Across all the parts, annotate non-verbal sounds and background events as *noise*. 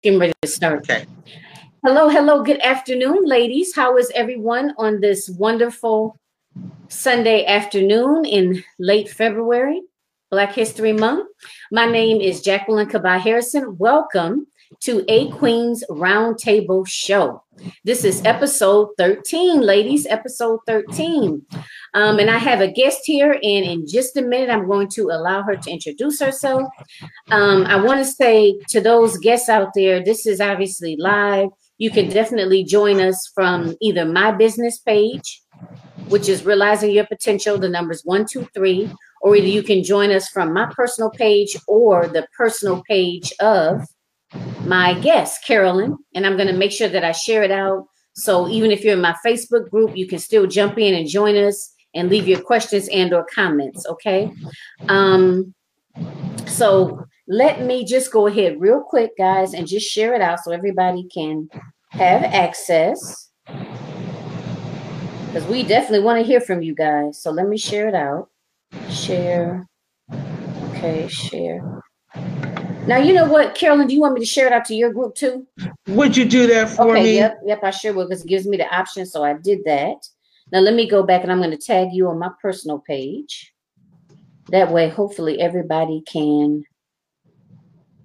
Getting ready to start. Okay. Hello, hello, good afternoon, ladies. How is everyone on this wonderful Sunday afternoon in late February, Black History Month? My name is Jacqueline Kabah Harrison. Welcome to A Queen's Roundtable Show. This is episode 13, ladies, episode 13. Um, and I have a guest here, and in just a minute, I'm going to allow her to introduce herself. Um, I want to say to those guests out there, this is obviously live. You can definitely join us from either my business page, which is Realizing Your Potential, the numbers one, two, three, or either you can join us from my personal page or the personal page of my guest, Carolyn, and I'm going to make sure that I share it out. So even if you're in my Facebook group, you can still jump in and join us and leave your questions and or comments, okay? Um, so let me just go ahead real quick, guys, and just share it out so everybody can have access. Because we definitely want to hear from you guys. So let me share it out. Share. Okay, share. Now you know what, Carolyn. Do you want me to share it out to your group too? Would you do that for okay, me? Yep, yep. I sure will because it gives me the option. So I did that. Now let me go back and I'm going to tag you on my personal page. That way, hopefully, everybody can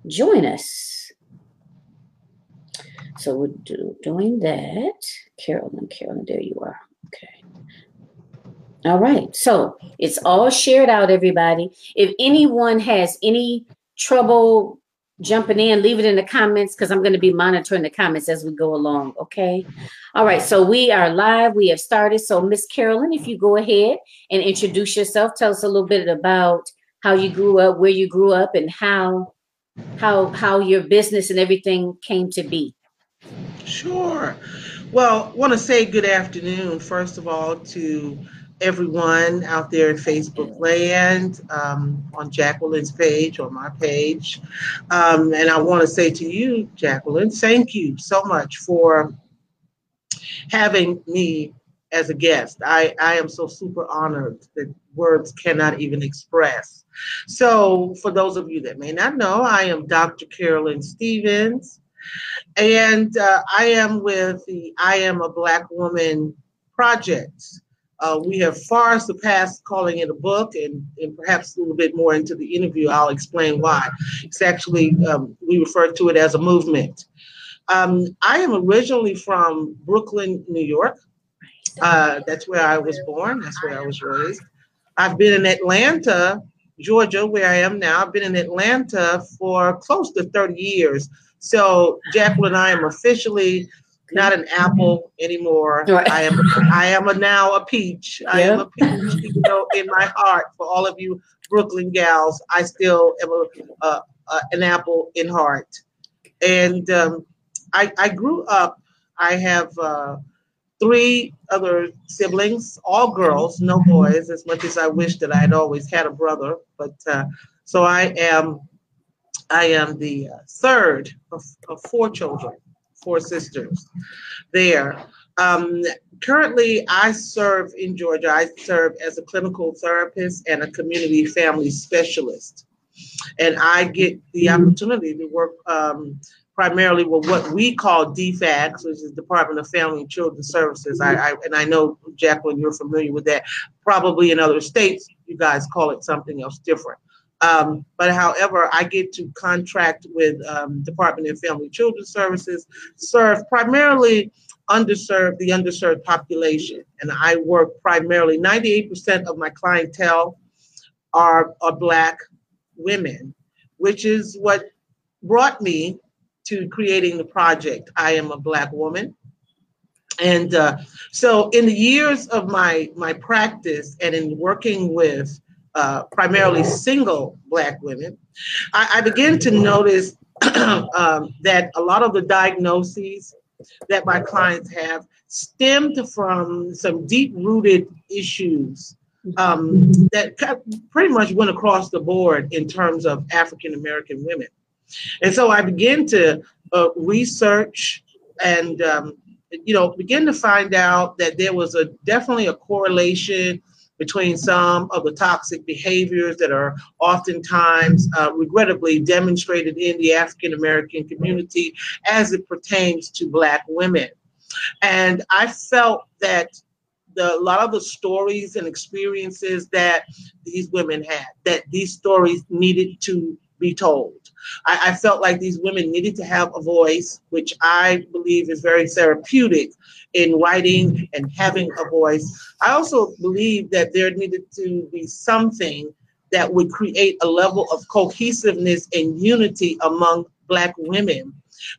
join us. So we're do, doing that. Carolyn, Carolyn, there you are. Okay. All right. So it's all shared out, everybody. If anyone has any trouble jumping in, leave it in the comments because I'm going to be monitoring the comments as we go along. Okay. All right. So we are live. We have started. So, Miss Carolyn, if you go ahead and introduce yourself, tell us a little bit about how you grew up, where you grew up, and how how how your business and everything came to be. Sure. Well, want to say good afternoon, first of all, to everyone out there in Facebook land, um, on Jacqueline's page, on my page. Um, and I want to say to you, Jacqueline, thank you so much for having me as a guest. I, I am so super honored that words cannot even express. So, for those of you that may not know, I am Dr. Carolyn Stephens, and uh, I am with the I Am a Black Woman project. Uh, we have far surpassed calling it a book, and, and perhaps a little bit more into the interview, I'll explain why. It's actually, um, we refer to it as a movement. Um, I am originally from Brooklyn, New York. Uh, that's where I was born, that's where I was raised. I've been in Atlanta, Georgia, where I am now. I've been in Atlanta for close to 30 years. So, Jacqueline, I am officially not an apple anymore. Right. I am I am a now a peach. I am a peach. You know, in my heart, for all of you Brooklyn gals, I still am a, uh, uh, an apple in heart. And um, I, I grew up. I have uh, three other siblings, all girls, no boys. As much as I wish that I had always had a brother, but uh, so I am. I am the uh, third of, of four children four sisters there. Um, currently, I serve in Georgia. I serve as a clinical therapist and a community family specialist. And I get the opportunity to work um, primarily with what we call DFACS, which is Department of Family and Children Services. I, I, and I know Jacqueline, you're familiar with that. Probably in other states, you guys call it something else different. Um, but however, I get to contract with um, Department of Family Children Services, serve primarily underserved, the underserved population. And I work primarily, 98% of my clientele are, are Black women, which is what brought me to creating the project. I am a Black woman. And uh, so in the years of my, my practice and in working with uh, primarily single Black women, I, I began to notice *clears throat* um, that a lot of the diagnoses that my clients have stemmed from some deep rooted issues um, that pretty much went across the board in terms of African American women. And so I began to uh, research and um, you know begin to find out that there was a definitely a correlation between some of the toxic behaviors that are oftentimes, uh, regrettably, demonstrated in the African American community as it pertains to Black women. And I felt that the, a lot of the stories and experiences that these women had, that these stories needed to be told. I, I, felt like these women needed to have a voice, which I believe is very therapeutic in writing and having a voice. I also believe that there needed to be something that would create a level of cohesiveness and unity among Black women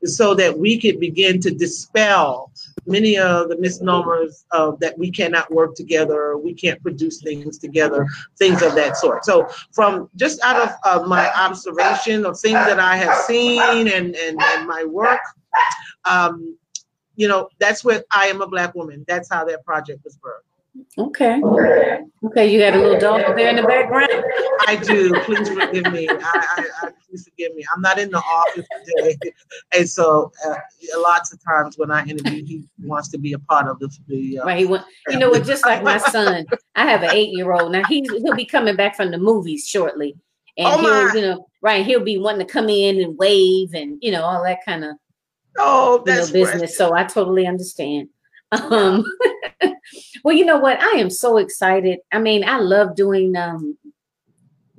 so that we could begin to dispel many of the misnomers of that we cannot work together, we can't produce things together, things of that sort. So from just out of uh, my observation of things that I have seen and, and, and my work, um, you know, that's what I am a black woman. That's how that project was birthed. Okay. Okay, you got a little dog there in the background. I do. Please forgive me. I, I, I, please forgive me. I'm not in the office today, and so uh, lots of times when I interview, he wants to be a part of the. the uh, right. He want, you know what? Just like my son, I have an eight year old now. He he'll be coming back from the movies shortly, and oh he'll you know right he'll be wanting to come in and wave and you know all that kind of oh that's you know, business. So I totally understand. Um, *laughs* well, you know what? I am so excited. I mean, I love doing um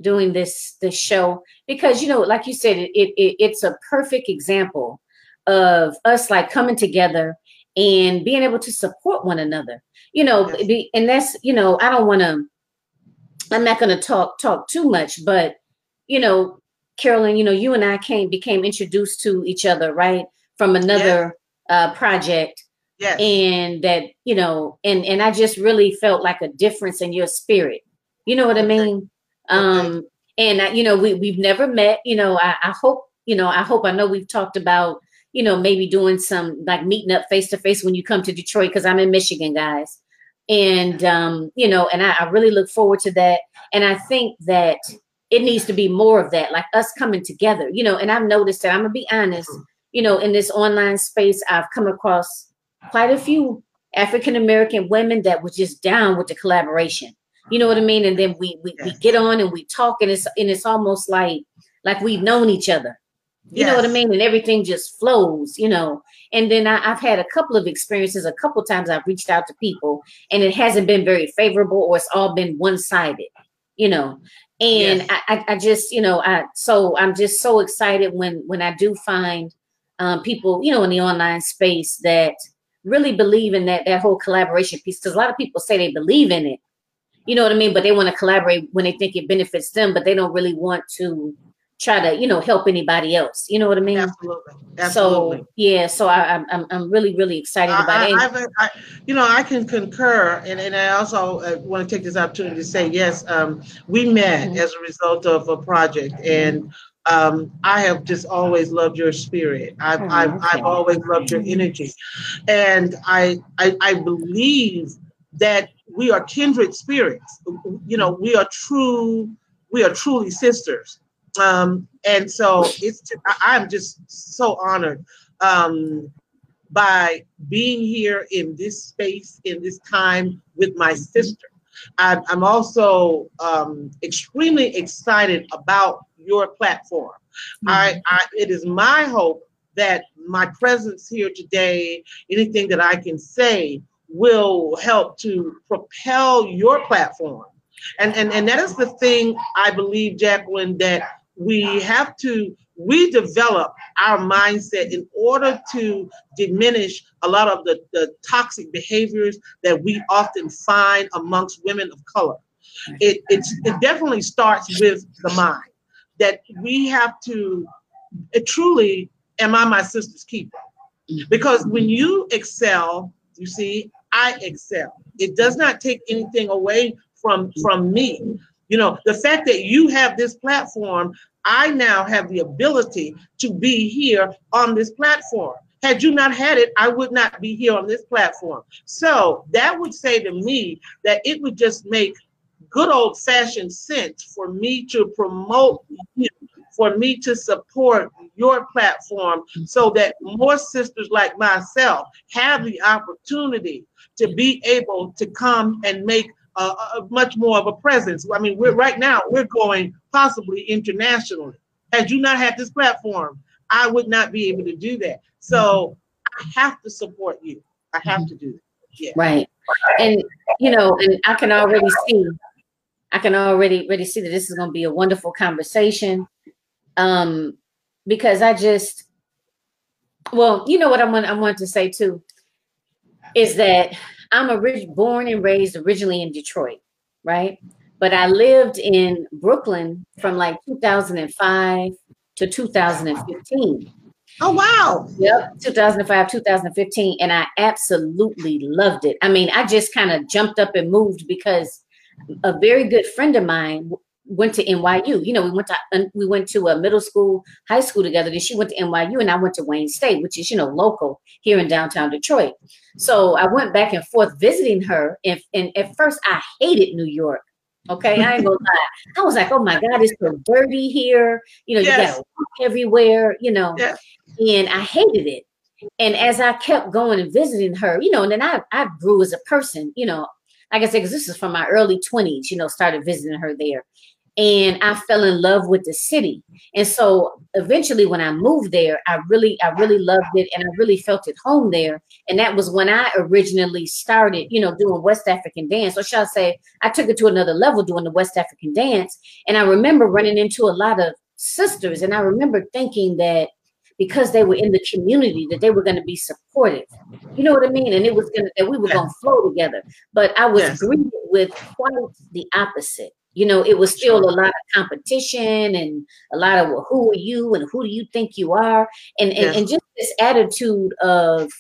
doing this this show because you know, like you said, it, it it's a perfect example of us like coming together and being able to support one another. You know, yes. and that's you know, I don't want to. I'm not going to talk talk too much, but you know, Carolyn, you know, you and I came became introduced to each other, right, from another uh, project Yes. And that, you know, and and I just really felt like a difference in your spirit. You know what okay. I mean? Um okay. and I, you know, we we've never met, you know, I, I hope, you know, I hope I know we've talked about, you know, maybe doing some like meeting up face to face when you come to Detroit because I'm in Michigan, guys. And um, you know, and I, I really look forward to that. And I think that it needs to be more of that, like us coming together, you know. And I've noticed that I'm gonna be honest, mm-hmm. you know, in this online space, I've come across quite a few African American women that were just down with the collaboration. You know what I mean? And then we we, we get on and we talk and it's and it's almost like like we've known each other. You yes. know what I mean? And everything just flows, you know. And then I, have had a couple of experiences, a couple times I've reached out to people and it hasn't been very favorable or it's all been one-sided, you know. And yes. I, I just, you know, I so I'm just so excited when when I do find um, people, you know, in the online space that really believe in that that whole collaboration piece because a lot of people say they believe in it. You know what i mean? But they want to collaborate when they think it benefits them but they don't really want to try to you know help anybody else. You know what i mean? Absolutely, absolutely. so yeah so I, am I'm, I'm really really excited I, about it. I, you know i can concur and, and i also uh, want to take this opportunity to say yes um, we met mm-hmm. as a result of a project and um, I have just always loved your spirit. I've, oh, I've, I've always loved your energy. And I, I, I believe that we are kindred spirits. You know, we are true, we are truly sisters. Um, and so it's, I, am just so honored um, by being here in this space, in this time with my sister. I'm, I'm also um, extremely excited about your platform. Mm-hmm. I, I, it is my hope that my presence here today, anything that I can say, will help to propel your platform. And, and, and that is the thing I believe, Jacqueline, that we have to redevelop our mindset in order to diminish a lot of the, the toxic behaviors that we often find amongst women of color. It, it's, it definitely starts with the mind that we have to uh, truly, am I my sister's keeper? Mm-hmm. Because when you excel, you see, I excel. It does not take anything away from from me. You know, the fact that you have this platform, I now have the ability to be here on this platform. Had you not had it, I would not be here on this platform. So that would say to me that it would just make good old fashioned sense for me to promote you, for me to support your platform so that more sisters like myself have the opportunity to be able to come and make uh, much more of a presence. I mean, we're right now we're going possibly internationally. Had you not had this platform, I would not be able to do that. So I have to support you. I have to do that. Yeah. Right. And you know, and I can already see, I can already already see that this is going to be a wonderful conversation. Um, because I just, well, you know what I want I want to say too, is that I'm a born and raised originally in Detroit, right? But I lived in Brooklyn from like 2005 to 2015. Oh wow. Yep, 2005, 2015 and I absolutely loved it. I mean, I just kind of jumped up and moved because a very good friend of mine went to NYU. You know, we went to we went to a middle school, high school together. Then she went to NYU, and I went to Wayne State, which is you know local here in downtown Detroit. So I went back and forth visiting her, and, and at first I hated New York. Okay, I ain't gonna lie. I was like, oh my God, it's so dirty here. You know, yes. you gotta walk everywhere. You know, yes. and I hated it. And as I kept going and visiting her, you know, and then I I grew as a person. You know, like I said, because this is from my early 20s, you know, started visiting her there and I fell in love with the city. And so eventually when I moved there, I really, I really loved it and I really felt at home there. And that was when I originally started, you know, doing West African dance. Or shall I say, I took it to another level doing the West African dance. And I remember running into a lot of sisters. And I remember thinking that because they were in the community that they were going to be supportive. You know what I mean? And it was going to that we were yes. going to flow together. But I was yes. greeted with quite the opposite you know, it was still a lot of competition and a lot of well, who are you and who do you think you are, and and, yes. and just this attitude of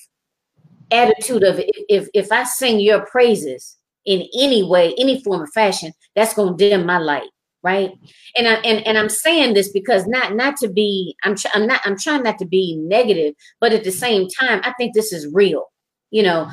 attitude of if if I sing your praises in any way, any form of fashion, that's gonna dim my light, right? And I and, and I'm saying this because not not to be I'm tr- I'm not I'm trying not to be negative, but at the same time, I think this is real. You know,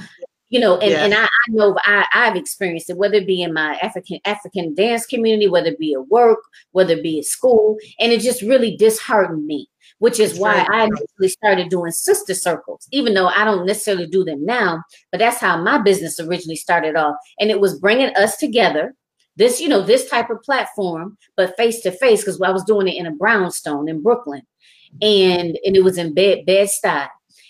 you know and, and I, I, know I, i've experienced it whether it be in my african african dance community whether it be at work whether it be at school and it just really disheartened me which is why i initially started doing sister circles even though i don't necessarily do them now but that's how my business originally started off and it was bringing us together this you know this type of platform but face to face because i was doing it in a brownstone in brooklyn and and it was in bed bed stuy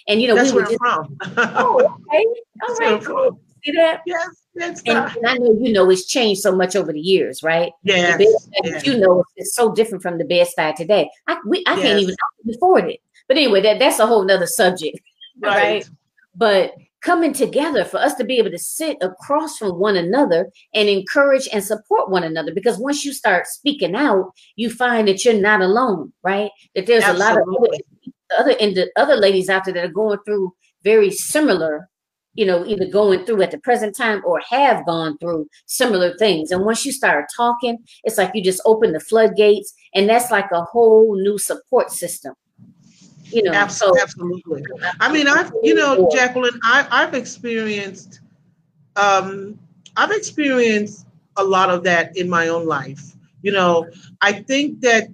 and you know, that's we were just, from. oh, okay, *laughs* all right, cool. See that? Yes, that's and, and, I know you know it's changed so much over the years, right? Yes, yes. You know, it's so different from the bed stuy today. I we, I yes. can't even afford it. But anyway, that that's a whole nother subject, *laughs* right? right? But coming together for us to be able to sit across from one another and encourage and support one another because once you start speaking out you find that you're not alone right that there's Absolutely. a lot of other and the other ladies out there that are going through very similar you know either going through at the present time or have gone through similar things. And once you start talking it's like you just open the floodgates and that's like a whole new support system you know absolutely, so, absolutely. i mean i've you know jacqueline I, i've experienced um i've experienced a lot of that in my own life. You know i think that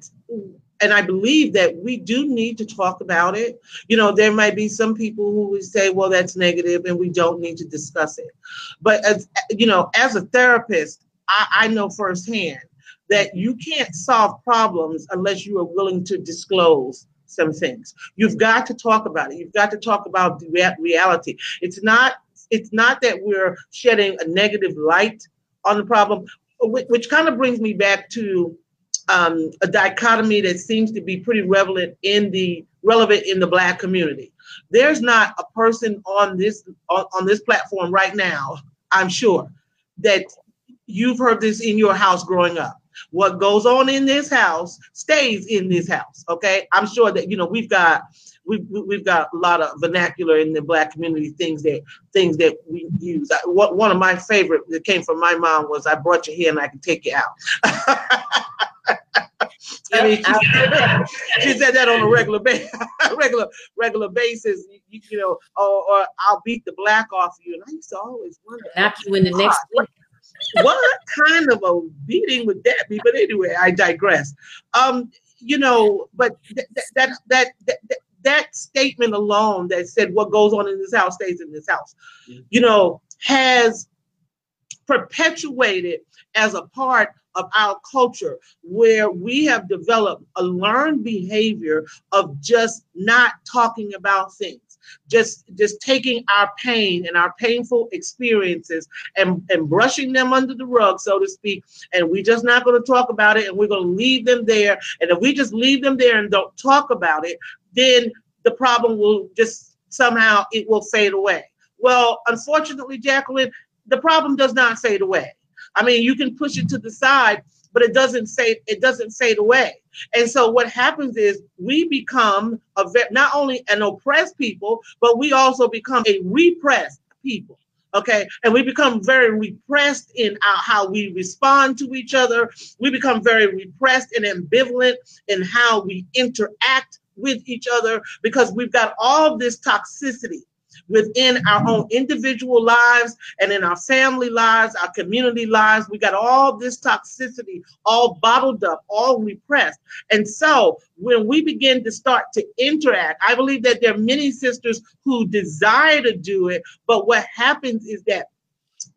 and I believe that we do need to talk about it. You know, there might be some people who would say, well, that's negative and we don't need to discuss it. But as you know, as a therapist, I, I know firsthand that you can't solve problems unless you are willing to disclose some things. You've got to talk about it. You've got to talk about the reality. It's not it's not that we're shedding a negative light on the problem, which, which kind of brings me back to um, a dichotomy that seems to be pretty relevant in the relevant in the black community. There's not a person on this on, on this platform right now, I'm sure, that you've heard this in your house growing up. What goes on in this house stays in this house. Okay, I'm sure that you know we've got we've we've got a lot of vernacular in the black community things that things that we use. I, one of my favorite that came from my mom was "I brought you here and I can take you out." *laughs* I mean, she said, that, *laughs* she said that on a regular basis, *laughs* regular regular basis. You, you know, or, or, I'll beat the black off you. And I used to always wonder, knock you in the next what, what kind of a beating would that be? But anyway, I digress. Um, you know, but th- th- that, that that that that statement alone that said what goes on in this house stays in this house, mm-hmm. you know, has perpetuated as a part of our culture where we have developed a learned behavior of just not talking about things just just taking our pain and our painful experiences and and brushing them under the rug so to speak and we're just not going to talk about it and we're going to leave them there. And if we just leave them there and don't talk about it then the problem will just somehow it will fade away. Well unfortunately jacqueline the problem does not fade away I mean, you can push it to the side, but it doesn't fade. It doesn't fade away. And so what happens is we become a ve- not only an oppressed people, but we also become a repressed people. Okay, and we become very repressed in our, how we respond to each other. We become very repressed and ambivalent in how we interact with each other because we've got all this toxicity within our own individual lives and in our family lives, our community lives. We got all this toxicity all bottled up, all repressed. And so when we begin to start to interact, I believe that there are many sisters who desire to do it, but what happens is that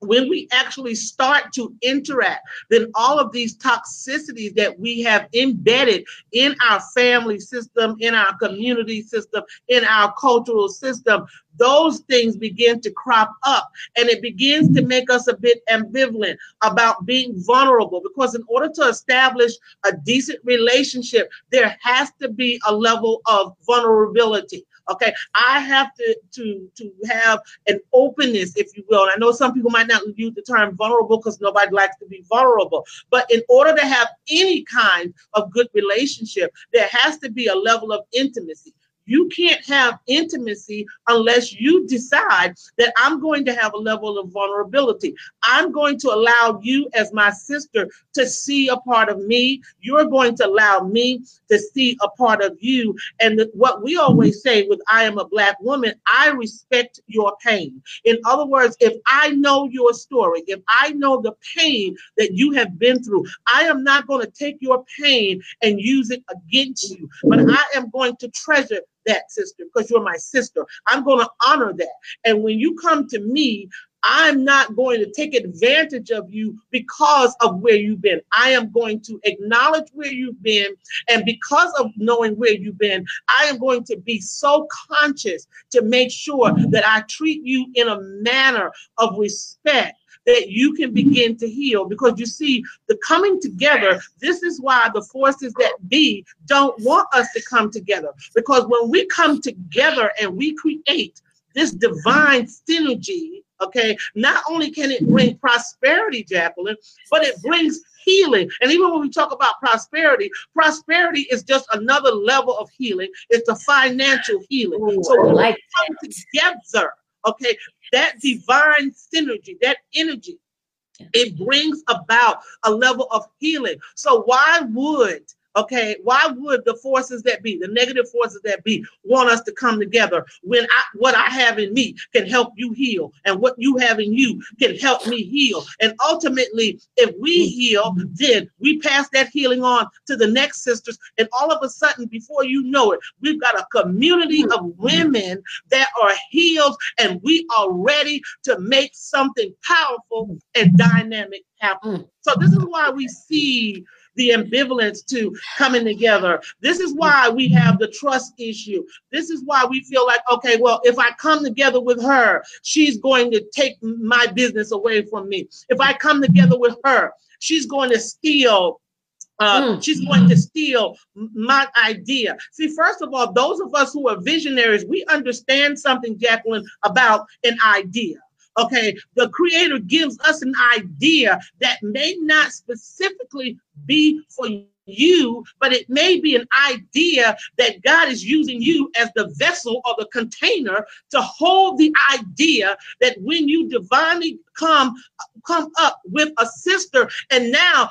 when we actually start to interact, then all of these toxicities that we have embedded in our family system, in our community system, in our cultural system, those things begin to crop up. And it begins to make us a bit ambivalent about being vulnerable because in order to establish a decent relationship there has to be a level of vulnerability okay i have to to to have an openness if you will. And i know some people might not use the term vulnerable because nobody likes to be vulnerable. But in order to have any kind of good relationship there has to be a level of intimacy you can't have intimacy unless you decide that I'm going to have a level of vulnerability. I'm going to allow you, as my sister, to see a part of me. You're going to allow me to see a part of you. And what we always say with I am a Black woman, I respect your pain. In other words, if I know your story, if I know the pain that you have been through, I am not going to take your pain and use it against you, but I am going to treasure that sister because you're my sister. I'm going to honor that. And when you come to me, I'm not going to take advantage of you because of where you've been. I am going to acknowledge where you've been. And because of knowing where you've been, I am going to be so conscious to make sure that I treat you in a manner of respect that you can begin to heal. Because you see, the coming together, this is why the forces that be don't want us to come together. Because when we come together and we create this divine synergy, okay, not only can it bring prosperity, Jacqueline, but it brings healing. And even when we talk about prosperity, prosperity is just another level of healing. It's a financial healing. Ooh, so we like come together Okay, that divine synergy, that energy, it brings about a level of healing. So, why would Okay, why would the forces that be, the negative forces that be, want us to come together when I, what I have in me can help you heal, and what you have in you can help me heal? And ultimately, if we mm. heal, then we pass that healing on to the next sisters, and all of a sudden, before you know it, we've got a community mm. of women that are healed, and we are ready to make something powerful mm. and dynamic happen. So this is why we see the ambivalence to coming together. This is why we have the trust issue. This is why we feel like, okay, well, if I come together with her, she's going to take my business away from me. If I come together with her, she's going to steal uh, mm. She's going to steal my idea. See, first of all, those of us who are visionaries, we understand something, Jacqueline, about an idea. Okay, the creator gives us an idea that may not specifically be for you, but it may be an idea that God is using you as the vessel or the container to hold the idea that when you divinely come come up with a sister and now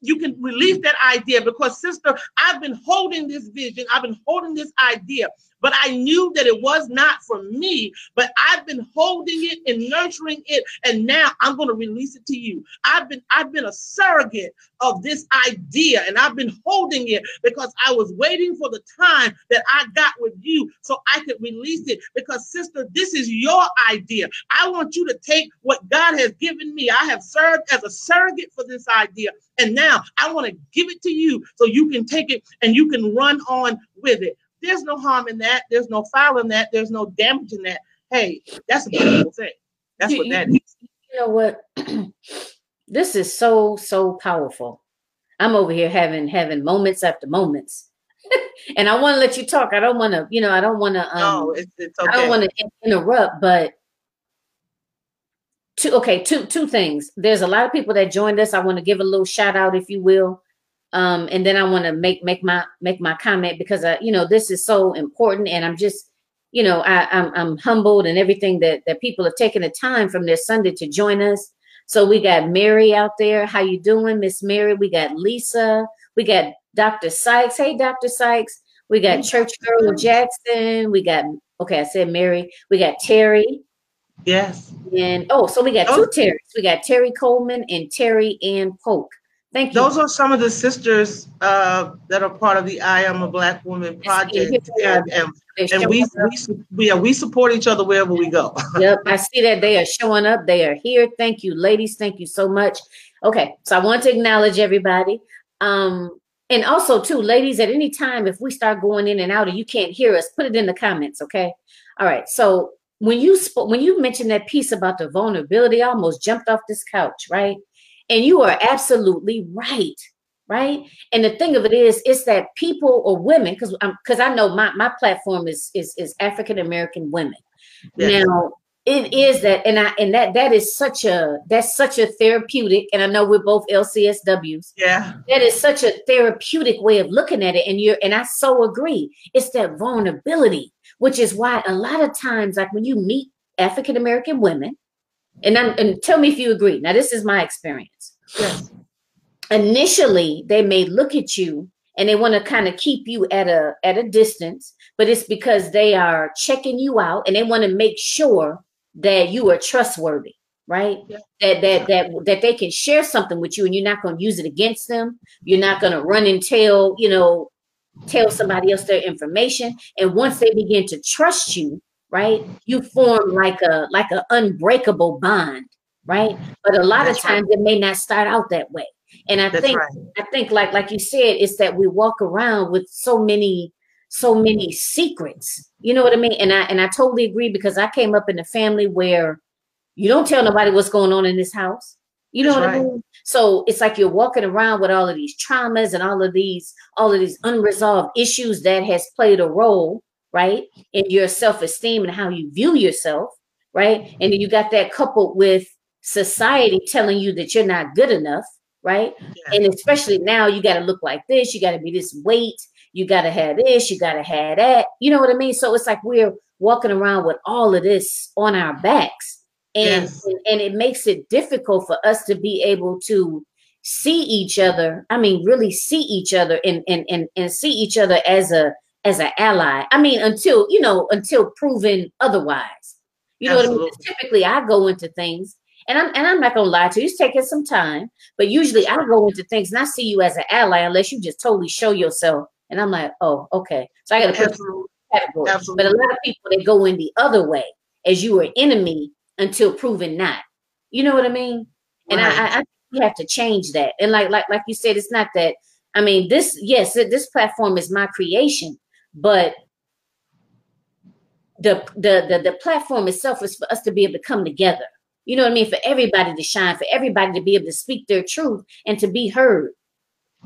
you can release that idea because sister i've been holding this vision. I've been holding this idea but I knew that it was not for me. But I've been holding it and nurturing it, and now I'm going to release it to you. I've been I've been a surrogate of this idea, and I've been holding it because I was waiting for the time that I got with you so I could release it. Because sister, this is your idea. I want you to take what God has given me. I have served as a surrogate for this idea, and now I want to give it to you so you can take it and you can run on with it. There's no harm in that. There's no foul in that. There's no damage in that. Hey, that's a beautiful thing. That's what that is. You know what? *clears throat* this is so so powerful. I'm over here having having moments after moments. *laughs* and I want to let you talk. I don't want to, you know, I don't want to um no, it's, it's okay. I don't want to interrupt, but two okay, two two things. There's a lot of people that joined us. I want to give a little shout out if you will. Um, and then I want to make make my make my comment because I, you know, this is so important, and I'm just, you know, I, I'm I'm humbled and everything that that people have taken the time from their Sunday to join us. So we got Mary out there. How you doing, Miss Mary? We got Lisa. We got Dr. Sykes. Hey, Dr. Sykes. We got Church Girl Jackson. We got okay, I said Mary. We got Terry. Yes. And oh, so we got Oh. two Terrys. We got Terry Coleman and Terry Ann Polk. Thank you. Those are some of the sisters uh, that are part of the I Am a Black Woman project, and, and, and we, we su- we we support each other wherever we go. *laughs* yep, I see that they are showing up. They are here. Thank you, ladies. Thank you so much. Okay, so I want to acknowledge everybody. Um, and also too, ladies, at any time, if we start going in and out and you can't hear us, put it in the comments, okay? All right. So when you spoke, when you mentioned that piece about the vulnerability, I almost jumped off this couch, right? And you are absolutely right, right? And the thing of it is, it's that people or women, because because I know my my platform is is is African American women. Yes. Now it is that, and I and that that is such a that's such a therapeutic, and I know we're both LCSWs. Yeah, That is such a therapeutic way of looking at it, and you're and I so agree. It's that vulnerability, which is why a lot of times, like when you meet African American women, and I'm and tell me if you agree. Now, this is my experience. Yes, initially they may look at you and they want to kind of keep you at a at a distance but it's because they are checking you out and they want to make sure that you are trustworthy right? Yeah. that that that that they can share something with you and you're not going to use it against them. You're not going to run and tell you know tell somebody else their information. And once they begin to trust you right you form like a like an unbreakable bond right but a lot That's of right. times it may not start out that way and i that's think right. I think like like you said, it's that we walk around with so many so many secrets. You know what I mean? And I and I totally agree because I came up in a family where you don't tell nobody what's going on in this house. You know That's what I mean? So it's like you're walking around with all of these traumas and all of these all of these unresolved issues that has played a role, right, And your self-esteem and how you view yourself, right? And then you got that coupled with society telling you that you're not good enough, right? Yeah. And especially now, you got to look like this, you got to be this weight, you got to have this, you got to have that. You know what I mean? So it's like we're walking around with all of this on our backs. And, Yes. and and it makes it difficult for us to be able to see each other. I mean, really see each other and and and, and see each other as a as an ally. I mean, until you know, until proven otherwise. You know what I mean? Absolutely. Typically, I go into things, and I'm and I'm not gonna lie to you. It's taking some time, but usually I go into things and I see you as an ally unless you just totally show yourself. And I'm like, oh, okay. So I got to put you Absolutely. category. But a lot of people they go in the other way as you are enemy until proven not. You know what I mean? And Right. I, I, I think we have to change that. And like like like you said, it's not that. I mean, this yes, this platform is my creation, but the the the, the platform itself is for us to be able to come together. You know what I mean? For everybody to shine, for everybody to be able to speak their truth and to be heard.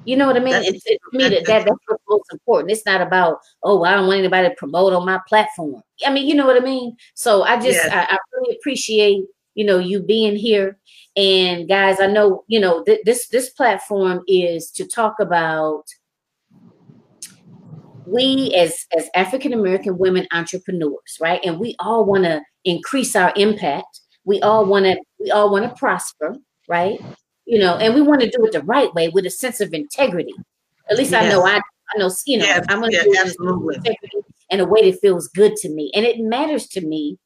You know what I mean? That's- It's, it's to me that, that that's what's most important. It's not about oh I don't want anybody to promote on my platform. I mean, you know what I mean. So I just Yes. I, I really appreciate you know you being here. And guys, I know you know th- this this platform is to talk about we as as African American women entrepreneurs, right? And we all want to increase our impact. We all want to we all want to prosper, right? You know, and we want to do it the right way with a sense of integrity. At least I know I I know you know Yes, I'm going to yeah, do it absolutely. integrity in a way that feels good to me. And it matters to me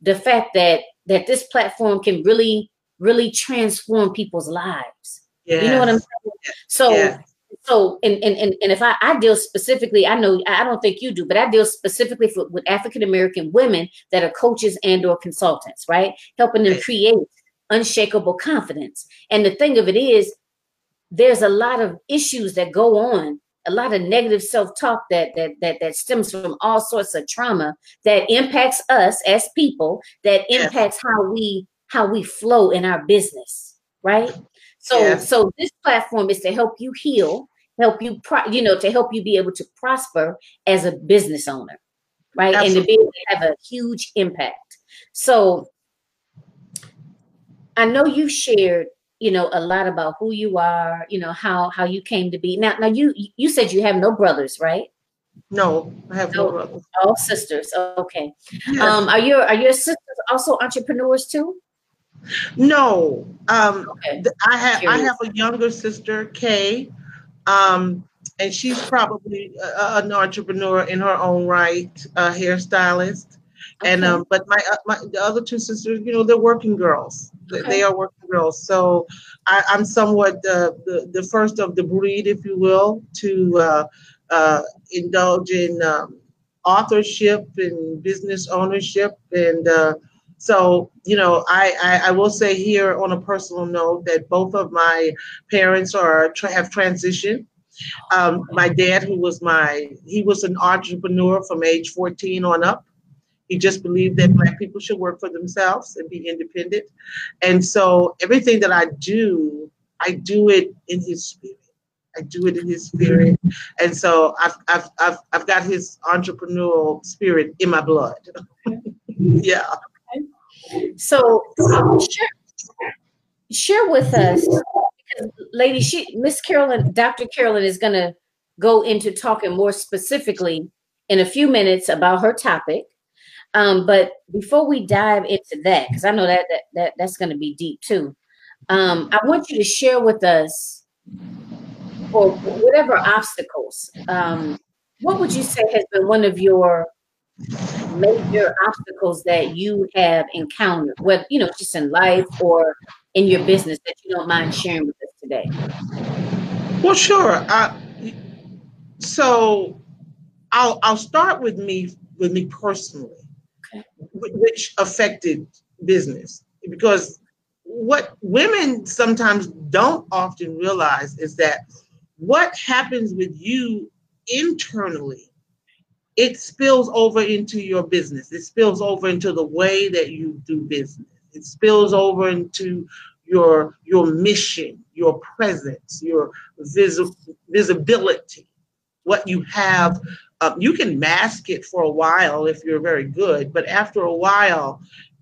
the fact that that this platform can really, really transform people's lives. Yes. You know what I'm saying? So yes. So and, and and and if I, I deal specifically, I know I don't think you do, but I deal specifically for, with African American women that are coaches and or consultants, right? Helping them create unshakable confidence. And the thing of it is, there's a lot of issues that go on a lot of negative self-talk that that that that stems from all sorts of trauma that impacts us as people that impacts yeah. how we how we flow in our business right so yeah. so this platform is to help you heal help you pro- you know to help you be able to prosper as a business owner right? Absolutely. and to be able to have a huge impact. So i know you shared you know a lot about who you are you know how how you came to be. Now now you you said you have no brothers right? No i have no, no. brothers. All sisters okay. Yes. um are your are your sisters also entrepreneurs too? No um okay. i have i have a younger sister kay um and she's probably a, an entrepreneur in her own right a hairstylist okay. and um but my, uh, my the other two sisters you know they're working girls okay. they are working girls. So I, am somewhat the, the, the first of the breed, if you will, to uh, uh, indulge in um, authorship and business ownership. And uh, so, you know, I, I, I, will say here on a personal note that both of my parents are have transitioned. Um, my dad, who was my, he was an entrepreneur from age 14 on up. He just believed that Black people should work for themselves and be independent. And so everything that I do, I do it in his spirit. I do it in his spirit. And so I've, I've, I've, I've got his entrepreneurial spirit in my blood. *laughs* yeah. So share, share with us, lady, she Miss Carolyn, Dr. Carolyn is gonna go into talking more specifically in a few minutes about her topic. Um, but before we dive into that, because I know that, that, that that's going to be deep too, um, I want you to share with us, for whatever obstacles, um, what would you say has been one of your major obstacles that you have encountered, whether you know, just in life or in your business that you don't mind sharing with us today? Well, sure. I, so I'll I'll start with me with me personally which affected business because what women sometimes don't often realize is that what happens with you internally it spills over into your business. It spills over into the way that you do business. It spills over into your your mission your presence your vis- visibility what you have. Um, you can mask it for a while if you're very good, but after a while,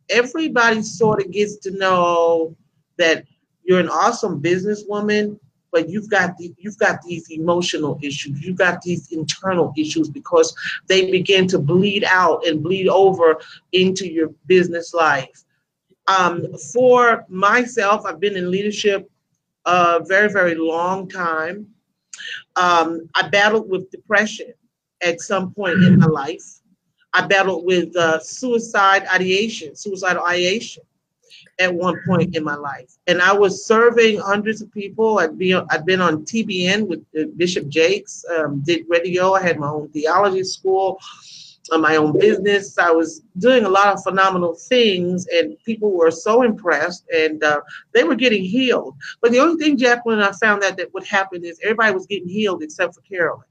everybody sort of gets to know that you're an awesome businesswoman, but you've got the, you've got these emotional issues, you've got these internal issues because they begin to bleed out and bleed over into your business life. Um, for myself, I've been in leadership a very, very long time. Um, I battled with depression at some point in my life. I battled with uh, suicide ideation, suicidal ideation at one point in my life. And I was serving hundreds of people. I'd, be, I'd been on TBN with uh, Bishop Jakes, um, did radio. I had my own theology school, uh, my own business. I was doing a lot of phenomenal things, and people were so impressed, and uh, they were getting healed. But the only thing, Jacqueline, I found that that would happen is everybody was getting healed except for Carolyn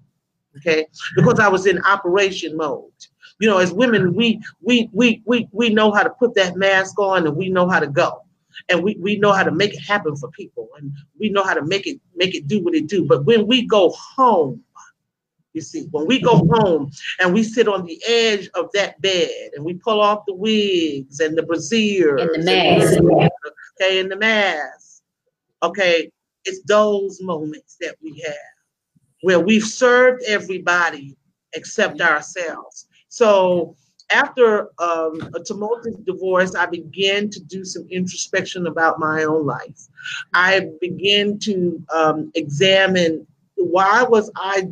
okay because i was in operation mode you know as women we we we we, we know how to put that mask on and we know how to go. And we, we know how to make it happen for people and we know how to make it make it do what it do. But when we go home you see when we go home and we sit on the edge of that bed and we pull off the wigs and the brassiere and the mask. okay and the mask okay it's those moments that we have where we've served everybody except ourselves. So after um, a tumultuous divorce, I began to do some introspection about my own life. I began to um, examine why was I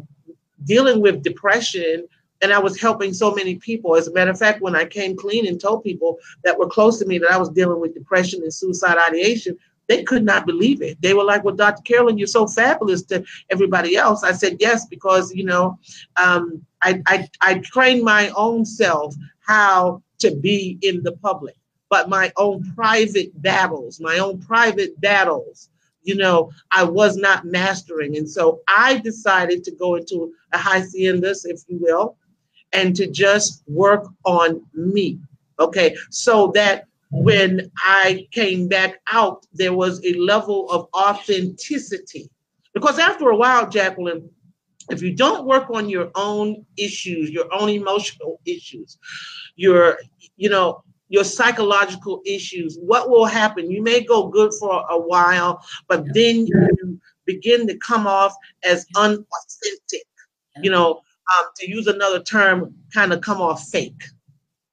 dealing with depression and I was helping so many people. As a matter of fact, when I came clean and told people that were close to me that I was dealing with depression and suicide ideation, they could not believe it. They were like, "Well, Dr. Carolyn, you're so fabulous to everybody else." I said, "Yes, because you know, um, I, I I trained my own self how to be in the public, but my own private battles, my own private battles." You know, I was not mastering. And so I decided to go into a haciendas, if you will, and to just work on me. Okay. So that when I came back out, there was a level of authenticity. Because after a while, Jacqueline, if you don't work on your own issues, your own emotional issues, your, you know, your psychological issues, what will happen? You may go good for a while, but then you begin to come off as unauthentic. You know, um, to use another term, kind of come off fake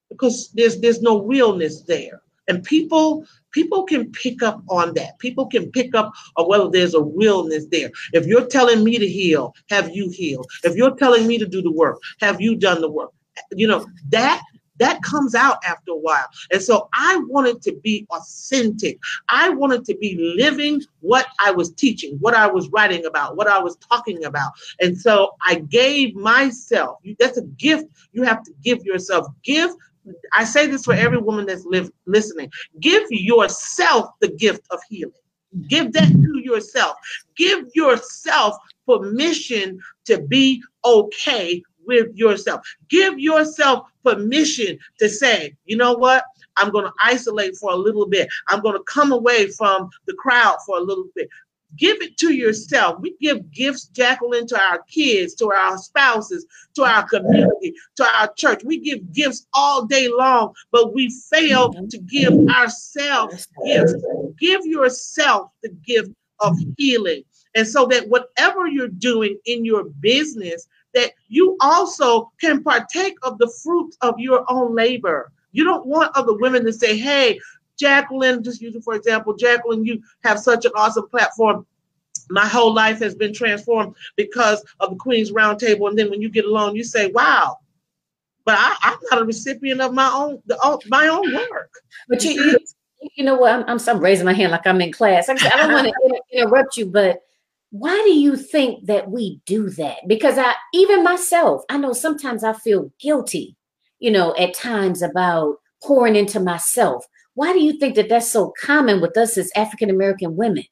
because there's there's no realness there and people people can pick up on that people can pick up on whether there's a realness there if you're telling me to heal have you healed if you're telling me to do the work have you done the work you know that that comes out after a while. And so I wanted to be authentic. I wanted to be living what I was teaching, what I was writing about, what I was talking about. And so I gave myself, that's a gift you have to give yourself. Give I say this for every woman that's live, listening. Give yourself the gift of healing. Give that to yourself. Give yourself permission to be okay with yourself. Give yourself permission to say, you know what? I'm going to isolate for a little bit. I'm going to come away from the crowd for a little bit. Give it to yourself. We give gifts, Jacqueline, to our kids, to our spouses, to our community, to our church. We give gifts all day long, but we fail mm-hmm. to give ourselves gifts. Give yourself the gift of healing. And so that whatever you're doing in your business, that you also can partake of the fruit of your own labor. You don't want other women to say, hey, Jacqueline, just using for example, Jacqueline, you have such an awesome platform. My whole life has been transformed because of the Queen's Roundtable. And then when you get alone, you say, wow, but I, am not a recipient of my own the, oh, my own work. But you, you, you know what? I'm, I'm, I'm, raising my hand like I'm in class. I don't want to interrupt you, but why do you think that we do that? Because I, even myself, I know sometimes I feel guilty, you know, at times about pouring into myself. Why do you think that that's so common with us as African American women?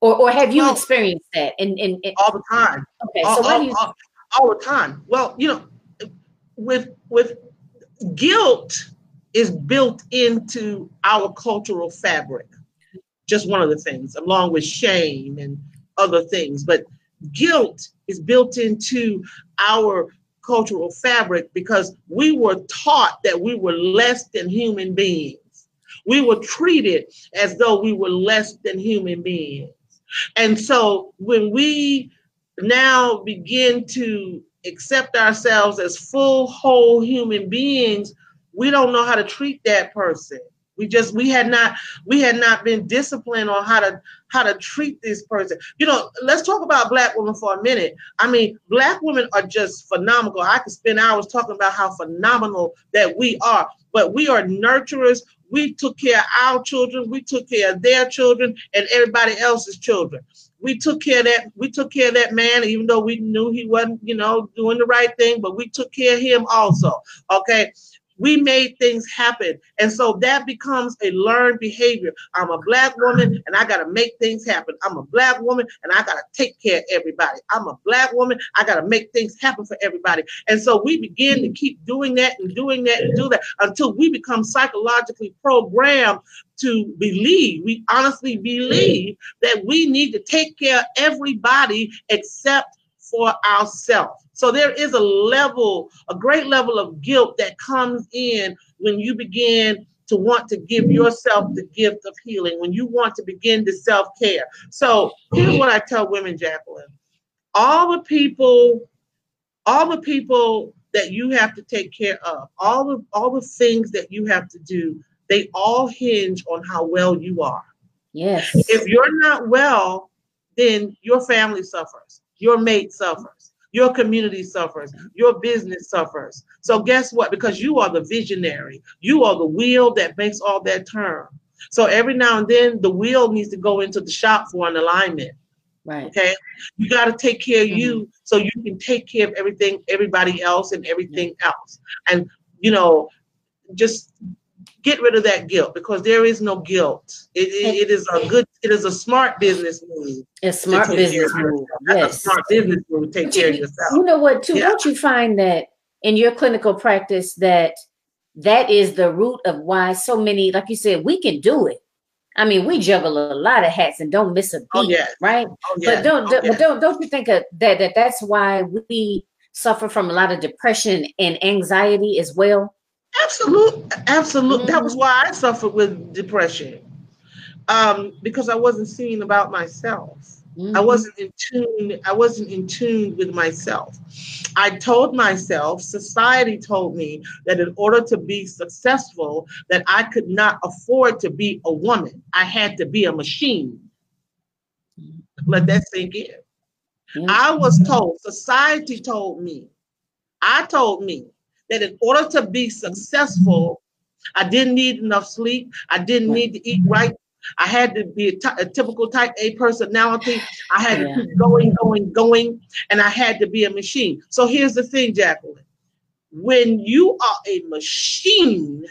Or, or have you well, experienced that? In, in, in, all the time. Okay, all, so why all, do you? All, all the time. Well, you know, with with guilt is built into our cultural fabric. Just one of the things, along with shame and other things. But guilt is built into our cultural fabric because we were taught that we were less than human beings. We were treated as though we were less than human beings. And so when we now begin to accept ourselves as full, whole human beings, we don't know how to treat that person. We just we had not we had not been disciplined on how to how to treat this person. You know, let's talk about black women for a minute. I mean, black women are just phenomenal. I could spend hours talking about how phenomenal that we are, but we are nurturers. We took care of our children, we took care of their children and everybody else's children. We took care of that, we took care of that man, even though we knew he wasn't, you know, doing the right thing, but we took care of him also. Okay we made things happen. And so that becomes a learned behavior. I'm a black woman and I got to make things happen. I'm a black woman and I got to take care of everybody. I'm a black woman. I got to make things happen for everybody. And so we begin to keep doing that and doing that and do that until we become psychologically programmed to believe, we honestly believe that we need to take care of everybody except for ourselves. So there is a level, a great level of guilt that comes in when you begin to want to give yourself the gift of healing, when you want to begin to self care. So here's what I tell women, Jacqueline all the people, all the people that you have to take care of, all the all the things that you have to do, they all hinge on how well you are. Yes. If you're not well, then your family suffers, your mate suffers Your community suffers. Your business suffers. So guess what? Because you are the visionary. You are the wheel that makes all that turn. So every now and then the wheel needs to go into the shop for an alignment. Right. Okay. You got to take care of mm-hmm. you so you can take care of everything, everybody else, and everything else. And you know, just get rid of that guilt because there is no guilt. It, it, it is a good, it is a smart business move. A smart business move. Yes. a smart business move. Take care of yourself. You know what? Too. Yeah. Don't you find that in your clinical practice that that is the root of why so many, like you said, we can do it. I mean, we juggle a lot of hats and don't miss a oh, beat, oh, yes. right? Oh, yes. But don't, oh, yes. but don't, don't you think that that that's why we suffer from a lot of depression and anxiety as well? Absolutely, absolutely. Mm-hmm. That was mm-hmm. why I suffered with depression, um, because I wasn't seeing about myself. Mm-hmm. I wasn't in tune. I wasn't in tune with myself. I told myself, society told me that in order to be successful, that I could not afford to be a woman. I had to be a machine. Let that sink in. Mm-hmm. I was told. Society told me. I told me that in order to be successful, I didn't need enough sleep. I didn't need to eat right. I had to be a, t- a typical type A personality. I had yeah. to keep going, going, going, and I had to be a machine. So here's the thing, Jacqueline. When you are a machine,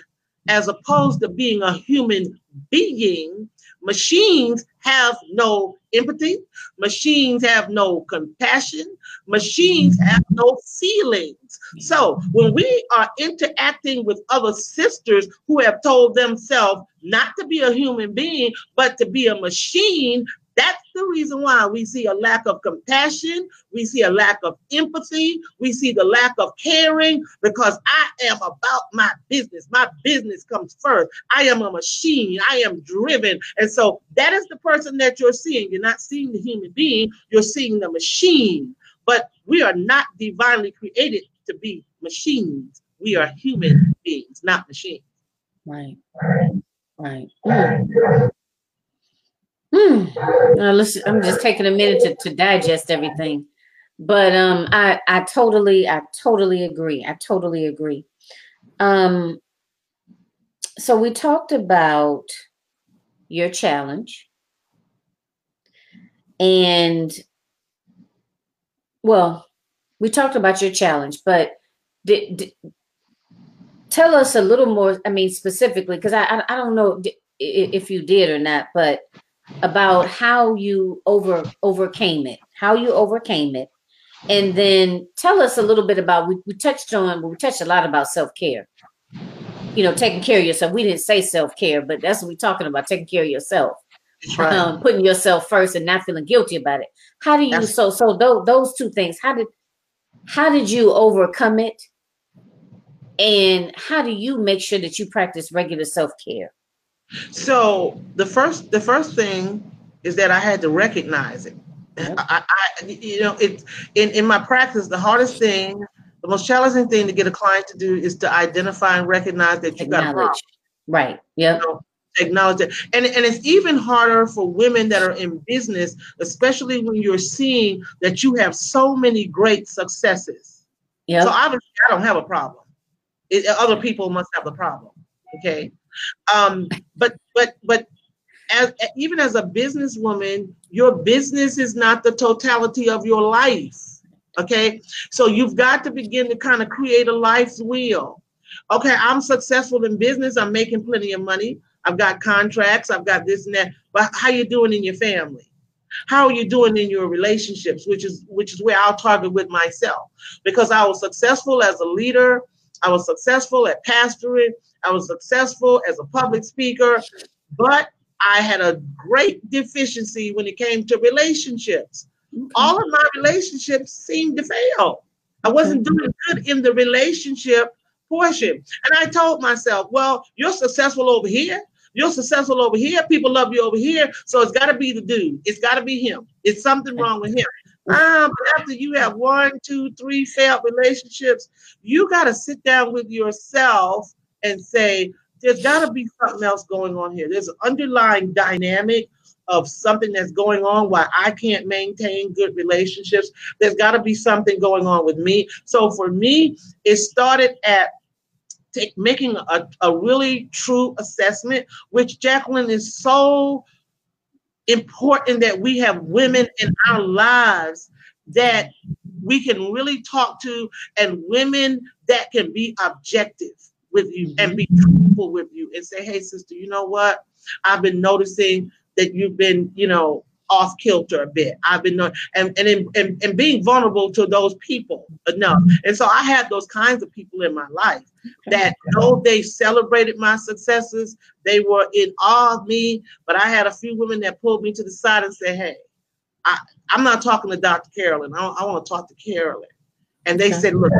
as opposed to being a human being, machines have no empathy. Machines have no compassion. Machines mm-hmm. have no feelings. So when we are interacting with other sisters who have told themselves not to be a human being, but to be a machine, that's the reason why we see a lack of compassion, we see a lack of empathy, we see the lack of caring because I am about my business. My business comes first. I am a machine, I am driven. And so that is the person that you're seeing. You're not seeing the human being, you're seeing the machine. But we are not divinely created to be machines. We are human beings, not machines. Right. Right. Mm. Mm. Listen, I'm just taking a minute to, to digest everything. But um I I totally I totally agree. I totally agree. Um so we talked about your challenge and well we talked about your challenge but tell us a little more i mean specifically because I, I, I don't know if you did or not but about how you over overcame it how you overcame it. And then tell us a little bit about we, we touched on we touched a lot about self-care. You know taking care of yourself. We didn't say self-care but that's what we're talking about taking care of yourself. Right. um, putting yourself first and not feeling guilty about it. How do you that's, so so those, those two things how did how did you overcome it? And how do you make sure that you practice regular self-care so the first the first thing is that i had to recognize it. Yep. *laughs* I, I, you know it in, in my practice the hardest thing the most challenging thing to get a client to do is to identify and recognize that you got a problem. Right. Yeah acknowledge it. And, and it's even harder for women that are in business especially when you're seeing that you have so many great successes. Yeah so obviously i don't have a problem. It, other people must have a problem. Okay, um, but but but as even as a businesswoman, your business is not the totality of your life. Okay, so you've got to begin to kind of create a life's wheel. Okay, I'm successful in business. I'm making plenty of money. I've got contracts. I've got this and that. But how you doing in your family? How are you doing in your relationships? Which is which is where I'll target with myself because I was successful as a leader. I was successful at pastoring. I was successful as a public speaker, but I had a great deficiency when it came to relationships. Okay. All of my relationships seemed to fail. I wasn't doing good in the relationship portion. And I told myself, well, you're successful over here. You're successful over here. People love you over here. So it's got to be the dude. It's got to be him. It's something wrong with him. Um, after you have one, two, three failed relationships, you got to sit down with yourself and say, there's got to be something else going on here. There's an underlying dynamic of something that's going on why I can't maintain good relationships. There's got to be something going on with me. So for me, it started at making a, a really true assessment, which Jacqueline is so important that we have women in our lives that we can really talk to and women that can be objective with you mm-hmm. and be truthful with you and say, hey, sister, you know what? I've been noticing that you've been, you know, off kilter a bit. I've been and and, and and being vulnerable to those people enough. And so I had those kinds of people in my life that though they celebrated my successes, they were in awe of me. But I had a few women that pulled me to the side and said, "Hey, I, I'm not talking to Dr. Carolyn. I, I want to talk to Carolyn." And they okay. said, Look,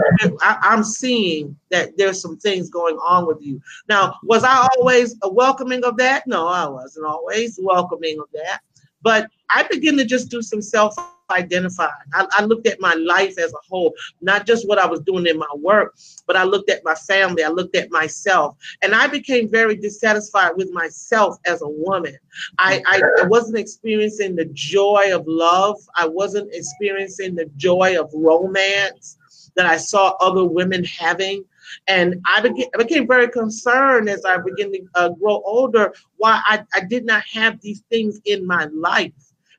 I, I'm seeing that there's some things going on with you. Now, was I always a welcoming of that? No, I wasn't always welcoming of that. But I began to just do some self identifying. I, I, looked at my life as a whole, not just what I was doing in my work, but I looked at my family, I looked at myself, and I became very dissatisfied with myself as a woman. I, I, I wasn't experiencing the joy of love, I wasn't experiencing the joy of romance that I saw other women having. And I became, I became very concerned as I began to uh, grow older why I, I did not have these things in my life.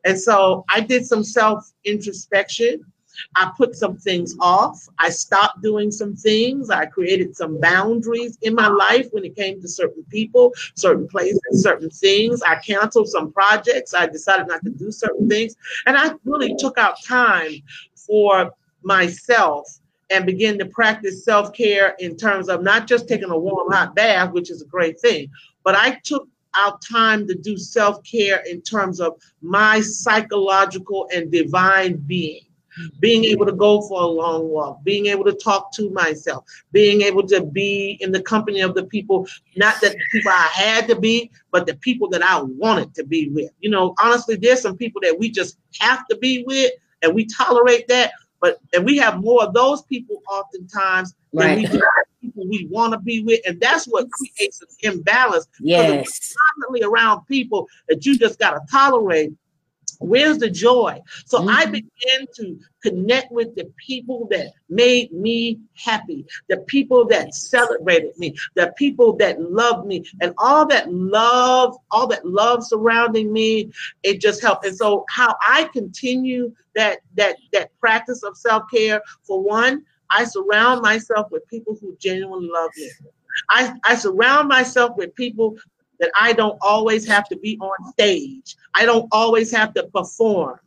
And so I did some self introspection. I put some things off. I stopped doing some things. I created some boundaries in my life when it came to certain people, certain places, certain things. I canceled some projects. I decided not to do certain things. And I really took out time for myself and begin to practice self care in terms of not just taking a warm, hot bath, which is a great thing, but I took out time to do self care in terms of my psychological and divine being. Being able to go for a long walk, being able to talk to myself, being able to be in the company of the people, not that the people I had to be, but the people that I wanted to be with. You know, honestly, there's some people that we just have to be with and we tolerate that but and we have more of those people oftentimes right. than we do people we want to be with, and that's what creates an imbalance. Yes, constantly around people that you just gotta tolerate Where's the joy? So mm-hmm. I began to connect with the people that made me happy, the people that celebrated me, the people that loved me, and all that love, all that love surrounding me, it just helped. And so how I continue that that that practice of self-care, for one, I surround myself with people who genuinely love me. I, I surround myself with people that I don't always have to be on stage. I don't always have to perform.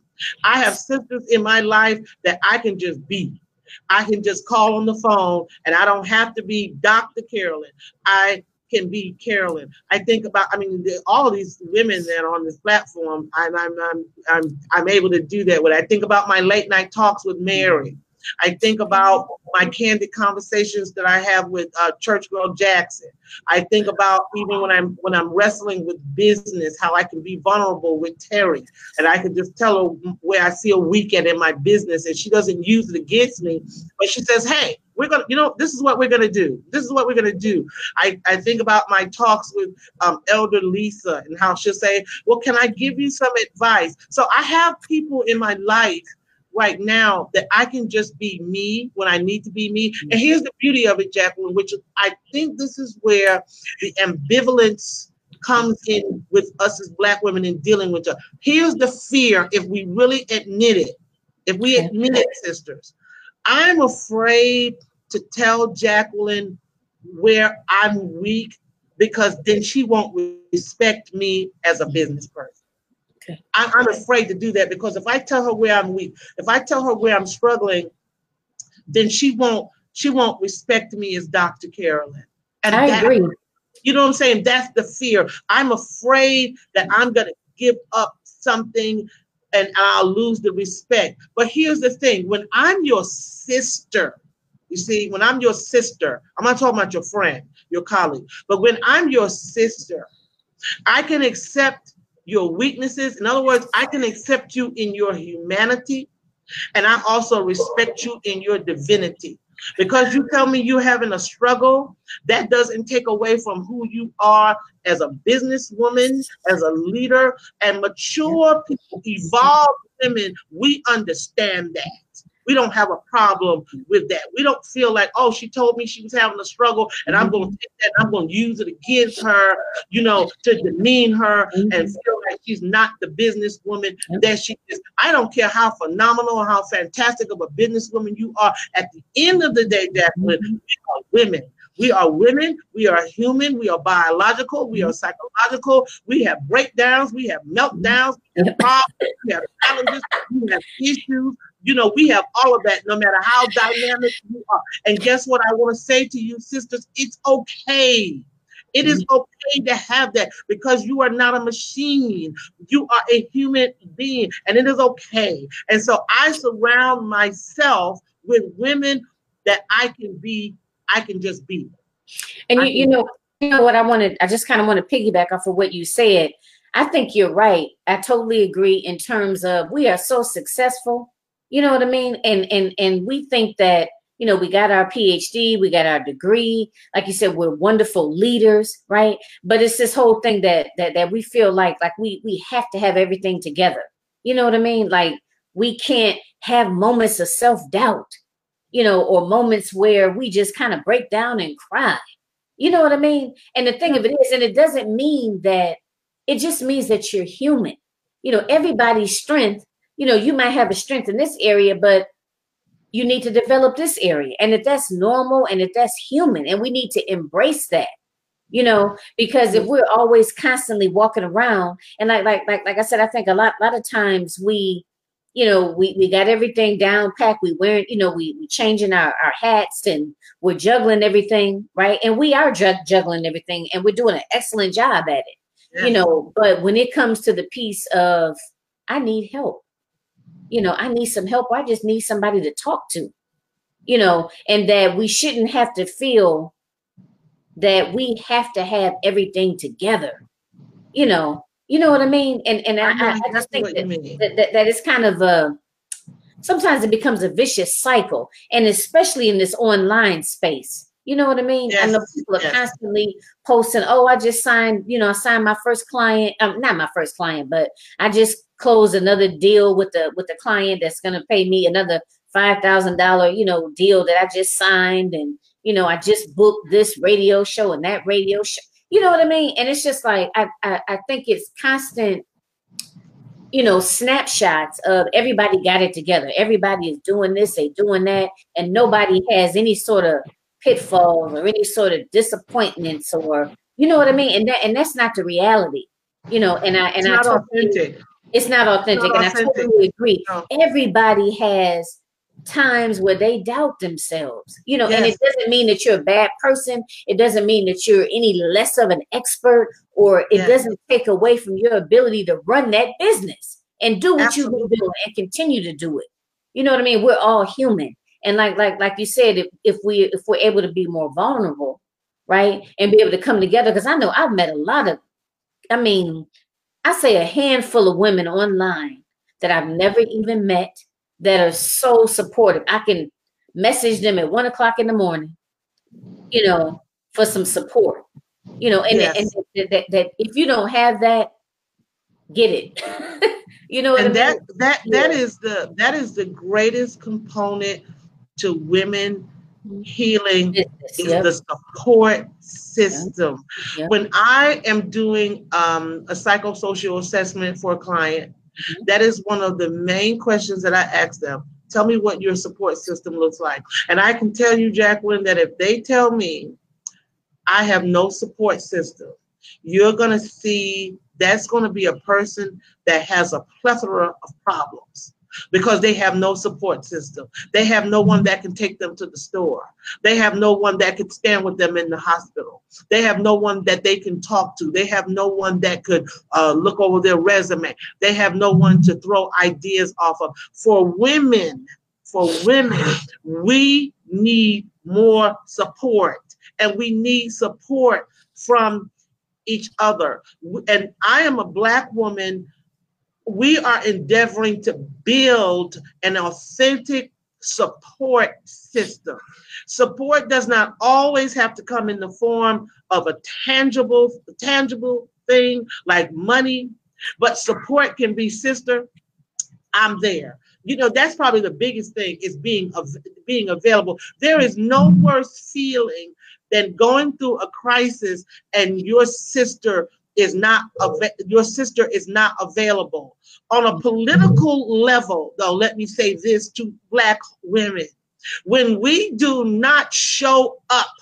I have sisters in my life that I can just be. I can just call on the phone and I don't have to be Dr. Carolyn. I can be Carolyn. I think about, I mean, all of these women that are on this platform, I'm, I'm, I'm, I'm, I'm able to do that. When I think about my late night talks with Mary, I think about my candid conversations that I have with uh, Church Girl Jackson. I think about even when I'm when I'm wrestling with business, how I can be vulnerable with Terry, and I can just tell her where I see a weekend in my business, and she doesn't use it against me, but she says, "Hey, we're gonna, you know, this is what we're gonna do. This is what we're gonna do." I I think about my talks with um, Elder Lisa and how she'll say, "Well, can I give you some advice?" So I have people in my life right now that I can just be me when I need to be me. And mm-hmm. here's the beauty of it, Jacqueline, which I think this is where the ambivalence comes in with us as black women in dealing with it. Here's the fear if we really admit it, if we admit it, sisters. I'm afraid to tell Jacqueline where I'm weak because then she won't respect me as a mm-hmm. business person. I, I'm afraid to do that because if I tell her where I'm weak, if I tell her where I'm struggling, then she won't she won't respect me as Dr. Carolyn. And I that, agree. You know what I'm saying? That's the fear. I'm afraid that I'm gonna give up something and I'll lose the respect. But here's the thing: when I'm your sister, you see, when I'm your sister, I'm not talking about your friend, your colleague, but when I'm your sister, I can accept your weaknesses. In other words, I can accept you in your humanity, and I also respect you in your divinity. Because you tell me you're having a struggle, that doesn't take away from who you are as a businesswoman, as a leader, and mature people, evolved women, we understand that. We don't have a problem with that. We don't feel like, oh, she told me she was having a struggle, and I'm going to mm-hmm. take that and I'm going to use it against her, you know, to demean her and mm-hmm. feel like she's not the businesswoman that she is. I don't care how phenomenal or how fantastic of a businesswoman you are. At the end of the day, Jacqueline, mm-hmm. we are women. We are women. We are human. We are biological. We are psychological. We have breakdowns. We have meltdowns. We have problems. We have challenges. We have issues. You know, we have all of that no matter how dynamic you are. And guess what I want to say to you, sisters? It's okay. It is mm-hmm. okay to have that because you are not a machine. You are a human being, and it is okay. And so I surround myself with women that I can be, I can just be. And you, you know, you know what I wanted, I just kind of want to piggyback off of what you said. I think you're right. I totally agree in terms of we are so successful you know what I mean? And and and we think that you know we got our PhD, we got our degree. Like you said, we're wonderful leaders, right? But it's this whole thing that that that we feel like like we we have to have everything together. You know what I mean? Like we can't have moments of self doubt, you know, or moments where we just kind of break down and cry. You know what I mean? And the thing of it is, and it doesn't mean that it just means that you're human. You know, everybody's strength you know, you might have a strength in this area, but you need to develop this area. And if that's normal and if that's human, and we need to embrace that, you know, because if mm-hmm. we're always constantly walking around and like like like like I said, I think a lot lot of times we you know, we, we got everything down packed. We wearing, you know, we we changing our, our hats and we're juggling everything, right? And we are juggling everything and we're doing an excellent job at it, yeah. you know. But when it comes to the piece of I need help, you know, I need some help. I just need somebody to talk to, you know, and that we shouldn't have to feel that we have to have everything together, you know, you know what I mean? And and I, I, I just think that, that, that, that it's kind of a sometimes it becomes a vicious cycle, and especially in this online space. You know what I mean? Yes, I know people are yes. constantly posting, oh, I just signed, you know, I signed my first client, um, not my first client, but I just close another deal with the with the client that's going to pay me another five thousand dollar you know deal that I just signed and you know I just booked this radio show and that radio show you know what I mean? And it's just like I I, I think it's constant you know snapshots of everybody got it together. Everybody is doing this they doing that and nobody has any sort of pitfalls or any sort of disappointments or you know what I mean? And that and that's not the reality you know and I and it's I not authentic. It's not authentic. Not and authentic. I totally agree. No. Everybody has times where they doubt themselves, you know, yes. and it doesn't mean that you're a bad person. It doesn't mean that you're any less of an expert, or it yes. doesn't take away from your ability to run that business and do what Absolutely. you've been doing and continue to do it. You know what I mean? We're all human. And like like like you said, if, if we if we're able to be more vulnerable, right, and be able to come together, because I know I've met a lot of, I mean, I say a handful of women online that I've never even met that are so supportive. I can message them at one o'clock in the morning, you know, for some support, you know, and, yes. and, and that, that, if you don't have that, get it. *laughs* you know, and I mean? that that that yeah. is the that is the greatest component to women healing is yep. the support system. Yep. When I am doing um, a psychosocial assessment for a client, mm-hmm. that is one of the main questions that I ask them. Tell me what your support system looks like. And I can tell you, Jacqueline, that if they tell me I have no support system, you're going to see that's going to be a person that has a plethora of problems because they have no support system. They have no one that can take them to the store. They have no one that could stand with them in the hospital. They have no one that they can talk to. They have no one that could uh, look over their resume. They have no one to throw ideas off of. For women, for women, we need more support and we need support from each other. And I am a Black woman we are endeavoring to build an authentic support system. Support does not always have to come in the form of a tangible, tangible thing like money, but support can be sister. I'm there. You know, that's probably the biggest thing is being being available. There is no worse feeling than going through a crisis and your sister is not your sister is not available. On a political level though let me say this to black women. When we do not show up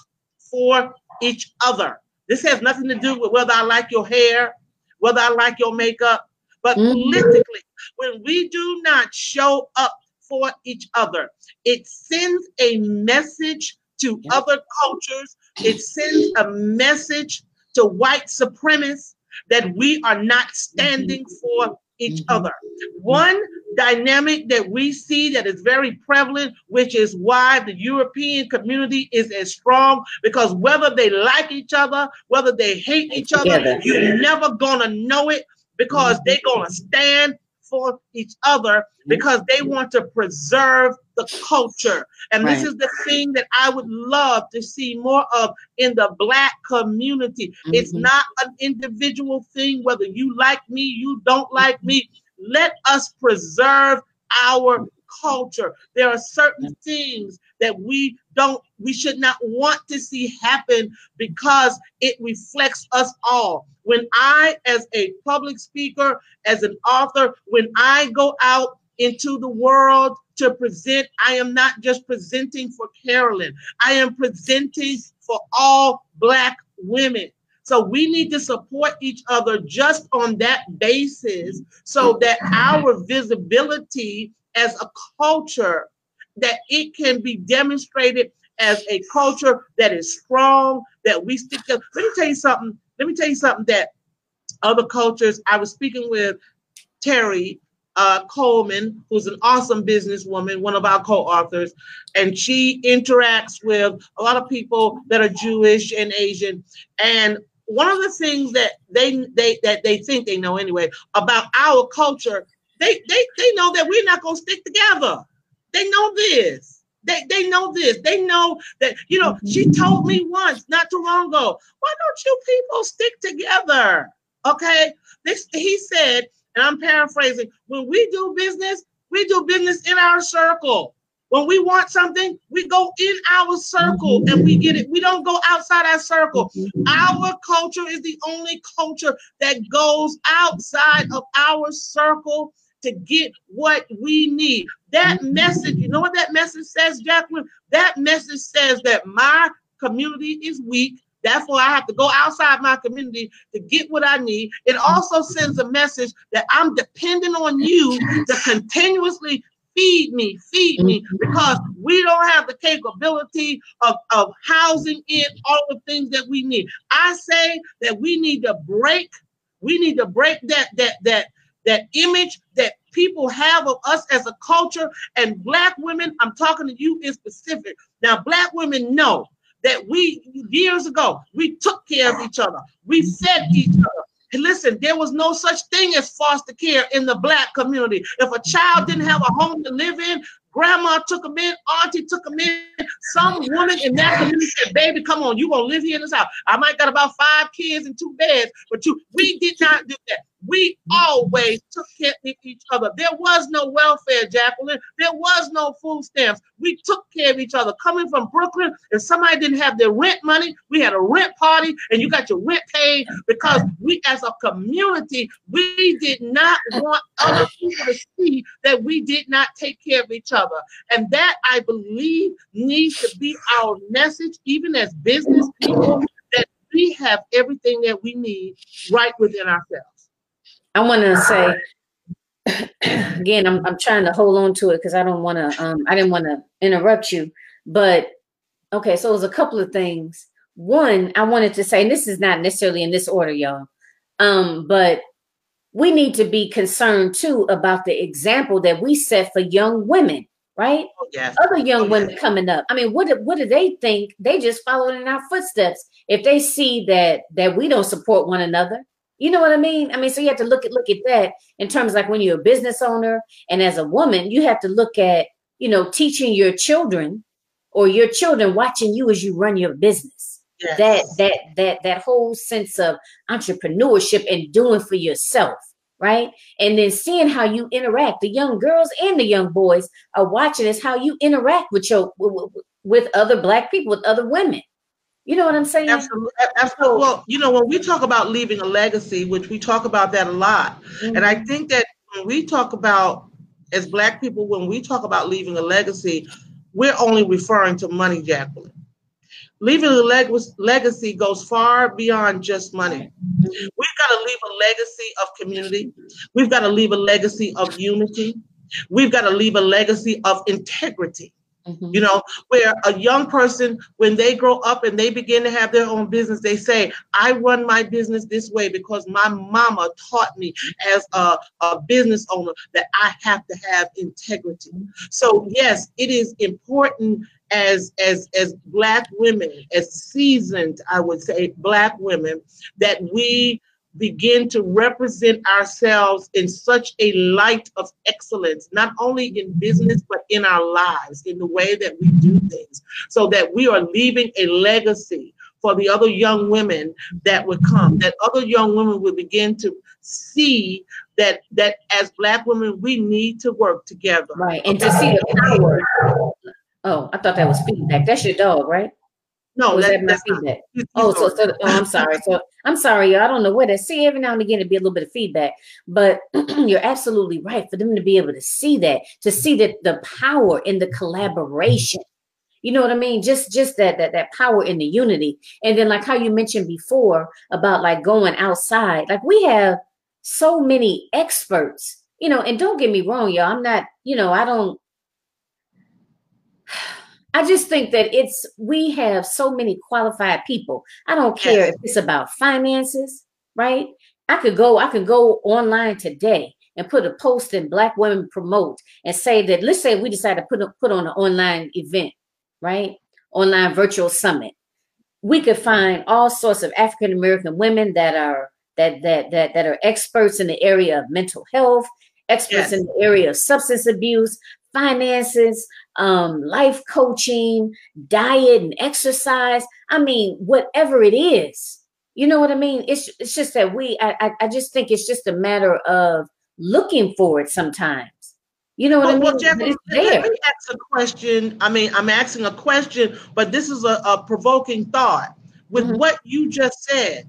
for each other this has nothing to do with whether i like your hair whether i like your makeup but mm-hmm. politically when we do not show up for each other it sends a message to other cultures. It sends a message to white supremacists that we are not standing mm-hmm. for each mm-hmm. other. One dynamic that we see that is very prevalent, which is why the European community is as strong, because whether they like each other, whether they hate each other, you're never gonna know it because mm-hmm. they're gonna stand for each other because they want to preserve the culture. And right. this is the thing that I would love to see more of in the Black community. Mm-hmm. It's not an individual thing, whether you like me, you don't like me. Let us preserve our culture. There are certain things that we don't, we should not want to see happen because it reflects us all. When I, as a public speaker, as an author, when I go out into the world to present, I am not just presenting for Carolyn, I am presenting for all Black women. So we need to support each other just on that basis so that our visibility as a culture that it can be demonstrated as a culture that is strong, that we stick to. Let me tell you something. Let me tell you something that other cultures, I was speaking with Terry uh, Coleman, who's an awesome businesswoman, one of our co-authors, and she interacts with a lot of people that are Jewish and Asian. And one of the things that they they that they think they know anyway about our culture, they they they know that we're not gonna stick together. They know this. They, they know this. They know that, you know, she told me once, not too long ago, why don't you people stick together? Okay. This he said, and I'm paraphrasing, when we do business, we do business in our circle. When we want something, we go in our circle and we get it. We don't go outside our circle. Our culture is the only culture that goes outside of our circle to get what we need. That mm-hmm. message, you know what that message says, Jacqueline? That message says that my community is weak. Therefore, I have to go outside my community to get what I need. It also sends a message that I'm dependent on you to continuously feed me, feed me, because we don't have the capability of, of housing in all the things that we need. I say that we need to break, we need to break that that that that image that people have of us as a culture and black women i'm talking to you in specific now black women know that we years ago we took care of each other we fed each other and listen there was no such thing as foster care in the black community if a child didn't have a home to live in Grandma took them in, auntie took them in. Some woman in that community said, baby, come on, you gonna live here in this house. I might got about five kids and two beds, but you we did not do that. We always took care of each other. There was no welfare, Jacqueline. There was no food stamps. We took care of each other. Coming from Brooklyn, if somebody didn't have their rent money, we had a rent party and you got your rent paid because we, as a community, we did not want other people to see that we did not take care of each other. And that, I believe, needs to be our message, even as business people, that we have everything that we need right within ourselves. I want to say *clears throat* again, I'm I'm trying to hold on to it because I don't want to. Um, I didn't want to interrupt you, but okay. So it was a couple of things. One, I wanted to say, and this is not necessarily in this order, y'all, um, but we need to be concerned too about the example that we set for young women, right? Oh, yes. Other young oh, women coming up. I mean, what do, what do they think? They just following in our footsteps if they see that that we don't support one another you know what I mean? I mean, so you have to look at look at that in terms like when you're a business owner and as a woman, you have to look at you know, teaching your children or your children watching you as you run your business. Yes. That that that that whole sense of entrepreneurship and doing for yourself, right? And then seeing how you interact. The young girls and the young boys are watching is how you interact with your with other black people, with other women. You know what I'm saying? Absolutely. Absolutely. Well, you know, when we talk about leaving a legacy, which we talk about that a lot, mm-hmm. and I mm-hmm. think that when we talk about as black people, when we talk about leaving a legacy, we're only referring to money, Jacqueline. Leaving a leg- legacy goes far beyond just money. We've got to leave a legacy of community. We've got to leave a legacy of unity. We've got to leave a legacy of integrity. Mm-hmm. You know, where a young person, when they grow up and they begin to have their own business, they say, I run my business this way because my mama taught me as a, a business owner that I have to have integrity. So, yes, it is important as as as black women as seasoned i would say black women that we begin to represent ourselves in such a light of excellence, not only in business, but in our lives, in the way that we do things, so that we are leaving a legacy for the other young women that would come, that other young women would begin to see that that as black women we need to work together. Right. And to see the power. Oh, I thought that was feedback. That's your dog, right? No, was that, that's feedback. Oh, so, so oh, I'm sorry. So I'm sorry, y'all. I don't know what that. See, every now and again, it'd be a little bit of feedback, but *clears throat* you're absolutely right. For them to be able to see that, to see that the power in the collaboration. You know what I mean? Just just that that that power in the unity. And then like how you mentioned before about like going outside. Like we have so many experts, you know, and don't get me wrong, y'all. I'm not, you know, I don't I just think that it's we have so many qualified people. I don't care yes. if it's about finances, right? I could go, I could go online today and put a post in Black Women Promote and say that let's say we decide to put a, put on an online event, right? Online virtual summit. We could find all sorts of African American women that are that that that that are experts in the area of mental health, experts yes. in the area of substance abuse, finances, um, life coaching, diet and exercise. I mean, whatever it is, you know what I mean? It's it's just that we I I just think it's just a matter of looking for it sometimes. You know what well, I mean? Well, Jeff, let me ask a question. I mean, I'm asking a question, but this is a, a provoking thought with mm-hmm. what you just said.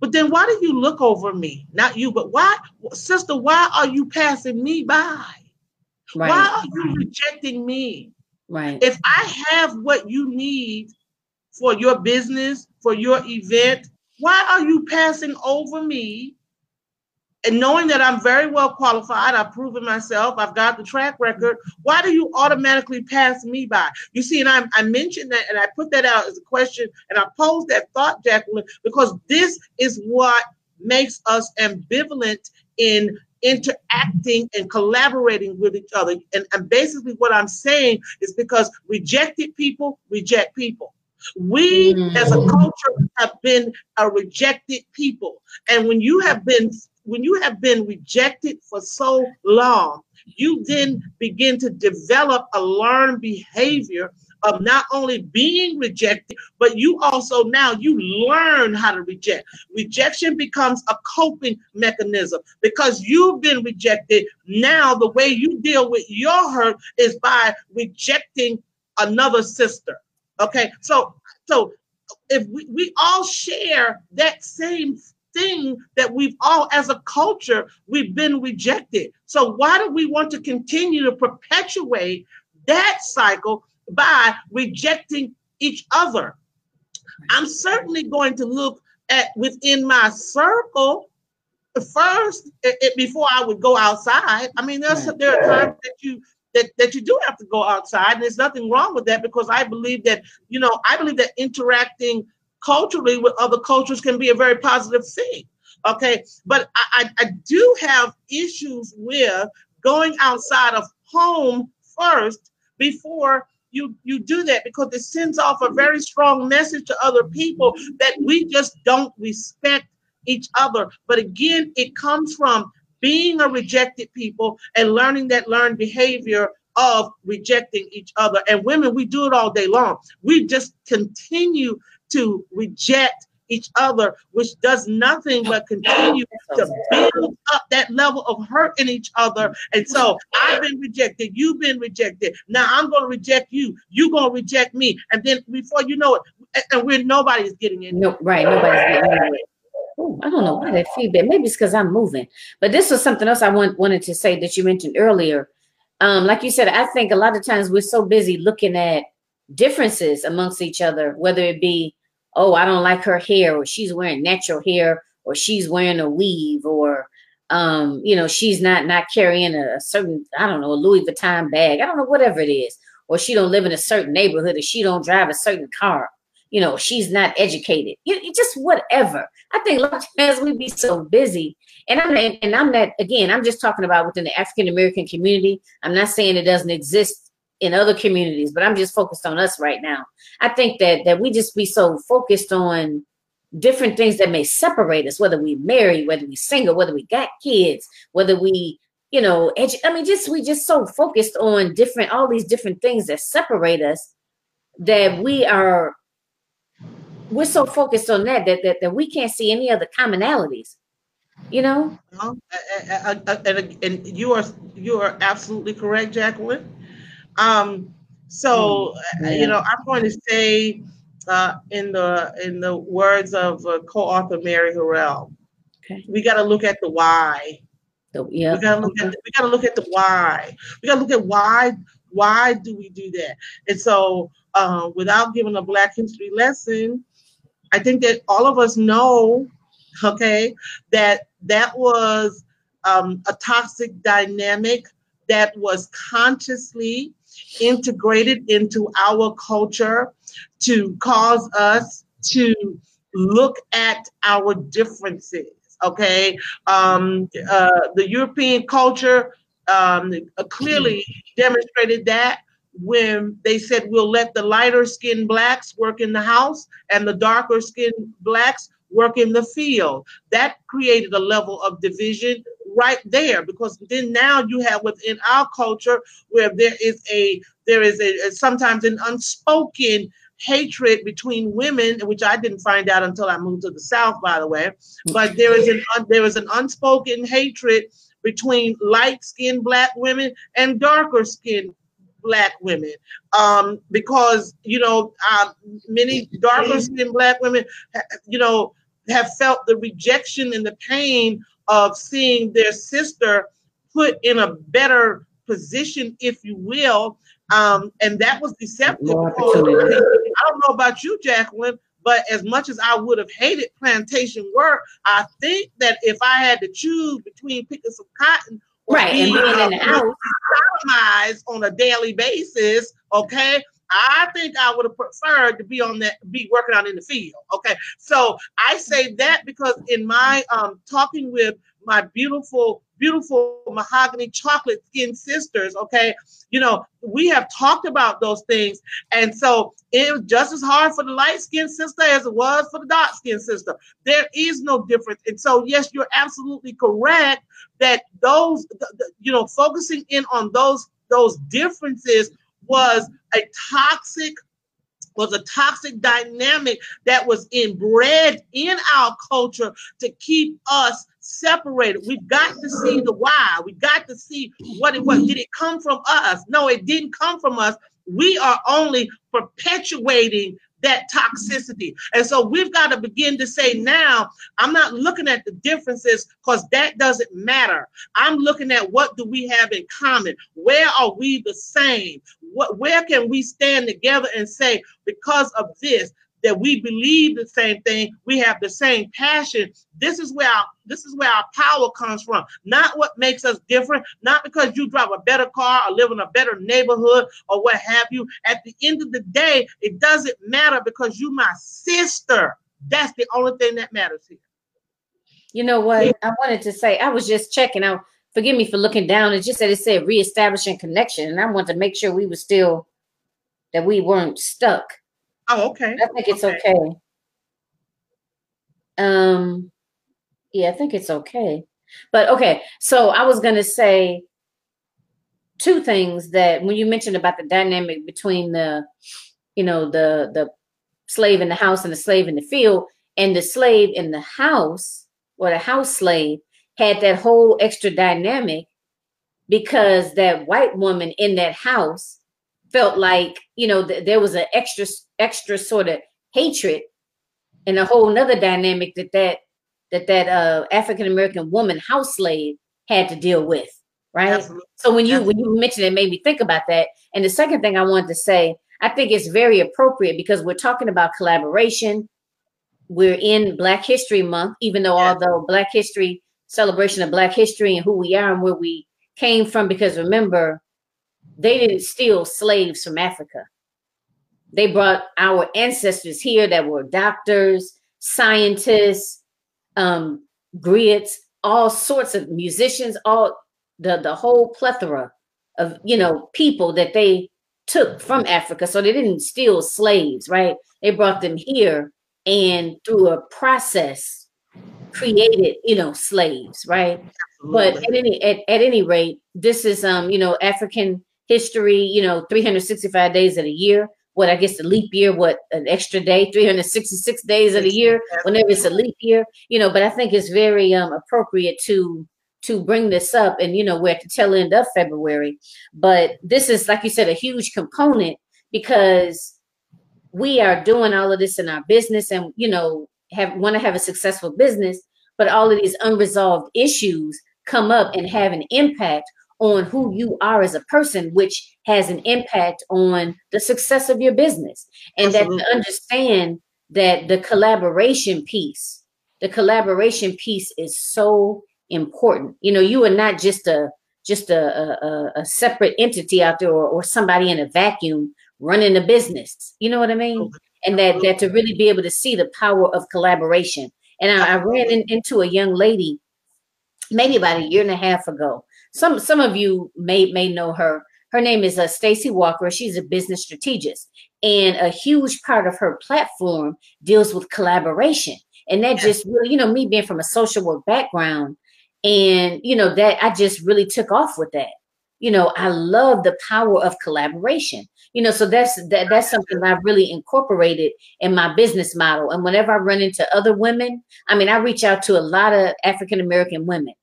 But then why do you look over me? Not you, but why, sister, why are you passing me by? Right. Why are you rejecting me? Right. If I have what you need for your business, for your event, why are you passing over me? And knowing that I'm very well qualified, I've proven myself, I've got the track record, why do you automatically pass me by? You see, and I, I mentioned that and I put that out as a question and I posed that thought, Jacqueline, because this is what makes us ambivalent in interacting and collaborating with each other. And, and basically, what I'm saying is because rejected people reject people. We mm. as a culture have been a rejected people. And when you have been when you have been rejected for so long, you then begin to develop a learned behavior of not only being rejected, but you also now you learn how to reject. Rejection becomes a coping mechanism because you've been rejected. Now the way you deal with your hurt is by rejecting another sister. Okay, so so if we, we all share that same thing that we've all as a culture we've been rejected so why do we want to continue to perpetuate that cycle by rejecting each other. I'm certainly going to look at within my circle first it, it, before I would go outside. I mean, there's there are times that you that, that you do have to go outside, and there's nothing wrong with that because I believe that you know I believe that interacting culturally with other cultures can be a very positive thing. Okay, but I, I, I do have issues with going outside of home first before you you do that because it sends off a very strong message to other people that we just don't respect each other. But again, it comes from being a rejected people and learning that learned behavior of rejecting each other. And women, we do it all day long. We just continue to reject each other, which does nothing but continue to build up that level of hurt in each other. And so I've been rejected, you've been rejected. Now I'm going to reject you, you're going to reject me. And then before you know it, and we're nobody's getting in. No, right, nobody's getting in. Ooh, I don't know why that feedback. Maybe it's because I'm moving. But this was something else I want, wanted to say that you mentioned earlier. Um, like you said, I think a lot of times we're so busy looking at differences amongst each other, whether it be oh, I don't like her hair, or she's wearing natural hair, or she's wearing a weave, or um, you know, she's not not carrying a, certain, I don't know, a Louis Vuitton bag. I don't know, whatever it is. Or she don't live in a certain neighborhood, or she don't drive a certain car. You know, she's not educated. You, you just whatever. I think a lot times we be so busy, and I'm and I'm not again. I'm just talking about within the African American community. I'm not saying it doesn't exist in other communities, but I'm just focused on us right now. I think that that we just be so focused on different things that may separate us, whether we marry, whether we single, whether we got kids, whether we, you know, edu- I mean, just we just so focused on different all these different things that separate us that we are we're so focused on that that that, that we can't see any other commonalities you know and, and, and you are you are absolutely correct jacqueline um, so yeah. you know, I'm going to say uh, in the in the words of uh, co-author Mary Harrell, okay. we got to look at the why. Yeah. We got to look at the, we got to look at the why. We got to look at why why do we do that? And so, uh, without giving a Black History lesson, I think that all of us know, okay, that that was um, a toxic dynamic that was consciously integrated into our culture to cause us to look at our differences. Okay, um, uh, the European culture um, clearly demonstrated that when they said we'll let the lighter skinned blacks work in the house and the darker skinned blacks work in the field. That created a level of division right there because then now you have within our culture where there is a there is a sometimes an unspoken hatred between women, which I didn't find out until I moved to the South, by the way. But there is an there is an unspoken hatred between light-skinned black women and darker-skinned black women um, because you know uh, many darker skinned black women you know have felt the rejection and the pain of seeing their sister put in a better position, if you will. Um, and that was deceptive. I don't know about you, Jacqueline, but as much as I would have hated plantation work, I think that if I had to choose between picking some cotton right being, and being in the house. on a daily basis, okay, I think I would have preferred to be on that, be working out in the field. Okay. So I say that because in my um talking with my beautiful, beautiful mahogany chocolate skin sisters, okay, you know, we have talked about those things. And so it was just as hard for the light skinned sister as it was for the dark skinned sister. There is no difference. And so, yes, you're absolutely correct that those, you know, focusing in on those those differences was a toxic was a toxic dynamic that was inbred in our culture to keep us separated. We've got to see the why. We've got to see what it was. Did it come from us? No, it didn't come from us. We are only perpetuating that toxicity. And so we've got to begin to say now, I'm not looking at the differences because that doesn't matter. I'm looking at what do we have in common? Where are we the same? What where can we stand together and say, because of this, that we believe the same thing, we have the same passion. This is where our, this is where our power comes from. Not what makes us different, not because you drive a better car or live in a better neighborhood or what have you. At the end of the day, it doesn't matter because you my sister. That's the only thing that matters here. You know what? I wanted to say, I was just checking out. Forgive me for looking down. It just said it said reestablishing connection. And I wanted to make sure we were still that we weren't stuck. Oh, okay. I think it's okay. okay. Um, yeah, I think it's okay. But okay, so I was gonna say, two things that when you mentioned about the dynamic between the, you know, the the slave in the house and the slave in the field, and the slave in the house or the house slave had that whole extra dynamic because that white woman in that house felt like you know th- there was an extra extra sort of hatred and a whole nother dynamic that that that that uh, African American woman house slave had to deal with, right? Absolutely. So when you Absolutely. when you mentioned it, it made me think about that. And the second thing I wanted to say, I think it's very appropriate because we're talking about collaboration. We're in Black History Month, even though although Black History celebration of Black history and who we are and where we came from, because remember, they didn't steal slaves from Africa. They brought our ancestors here that were doctors, scientists, um, griots, all sorts of musicians, all the the whole plethora of you know people that they took from Africa. So they didn't steal slaves, right? They brought them here and through a process created, you know, slaves, right? But at any at, at any rate, this is um, you know, African history, you know, 365 days of the year what I guess the leap year, what an extra day, 366 days of the year, whenever it's a leap year, you know, but I think it's very um, appropriate to to bring this up and you know we're at the tail end of February. But this is like you said, a huge component because we are doing all of this in our business and you know have want to have a successful business, but all of these unresolved issues come up and have an impact on who you are as a person, which has an impact on the success of your business. And Absolutely. that to understand that the collaboration piece, the collaboration piece is so important. You know, you are not just a just a, a, a separate entity out there or, or somebody in a vacuum running a business. You know what I mean? And that that to really be able to see the power of collaboration. And I, I ran in, into a young lady maybe about a year and a half ago some some of you may may know her. Her name is uh, Stacy Walker. She's a business strategist, and a huge part of her platform deals with collaboration. And that just really, you know, me being from a social work background, and you know that I just really took off with that. You know, I love the power of collaboration. You know, so that's that, that's something I've really incorporated in my business model. And whenever I run into other women, I mean, I reach out to a lot of African American women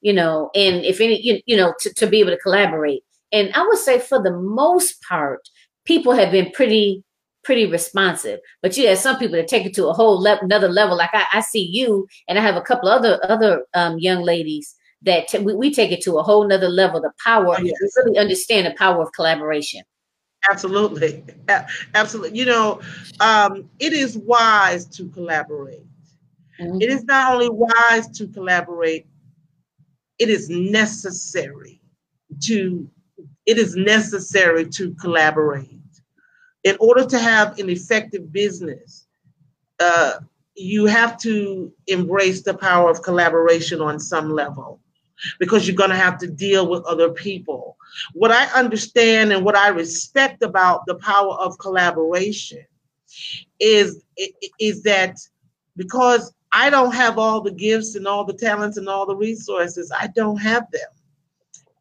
you know, and if any, you, you know, to, to be able to collaborate. And I would say for the most part, people have been pretty, pretty responsive. But you have some people that take it to a whole le- another level. Like I, I, see you, and I have a couple other other um, young ladies that t- we, we, take it to a whole nother level. The power, oh, yes. we really understand the power of collaboration. Absolutely, absolutely. You know, um, it is wise to collaborate. Mm-hmm. It is not only wise to collaborate, it is necessary to it is necessary to collaborate. In order to have an effective business uh, you have to embrace the power of collaboration on some level because you're going to have to deal with other people. What i understand and what i respect about the power of collaboration is is that because I don't have all the gifts and all the talents and all the resources. I don't have them.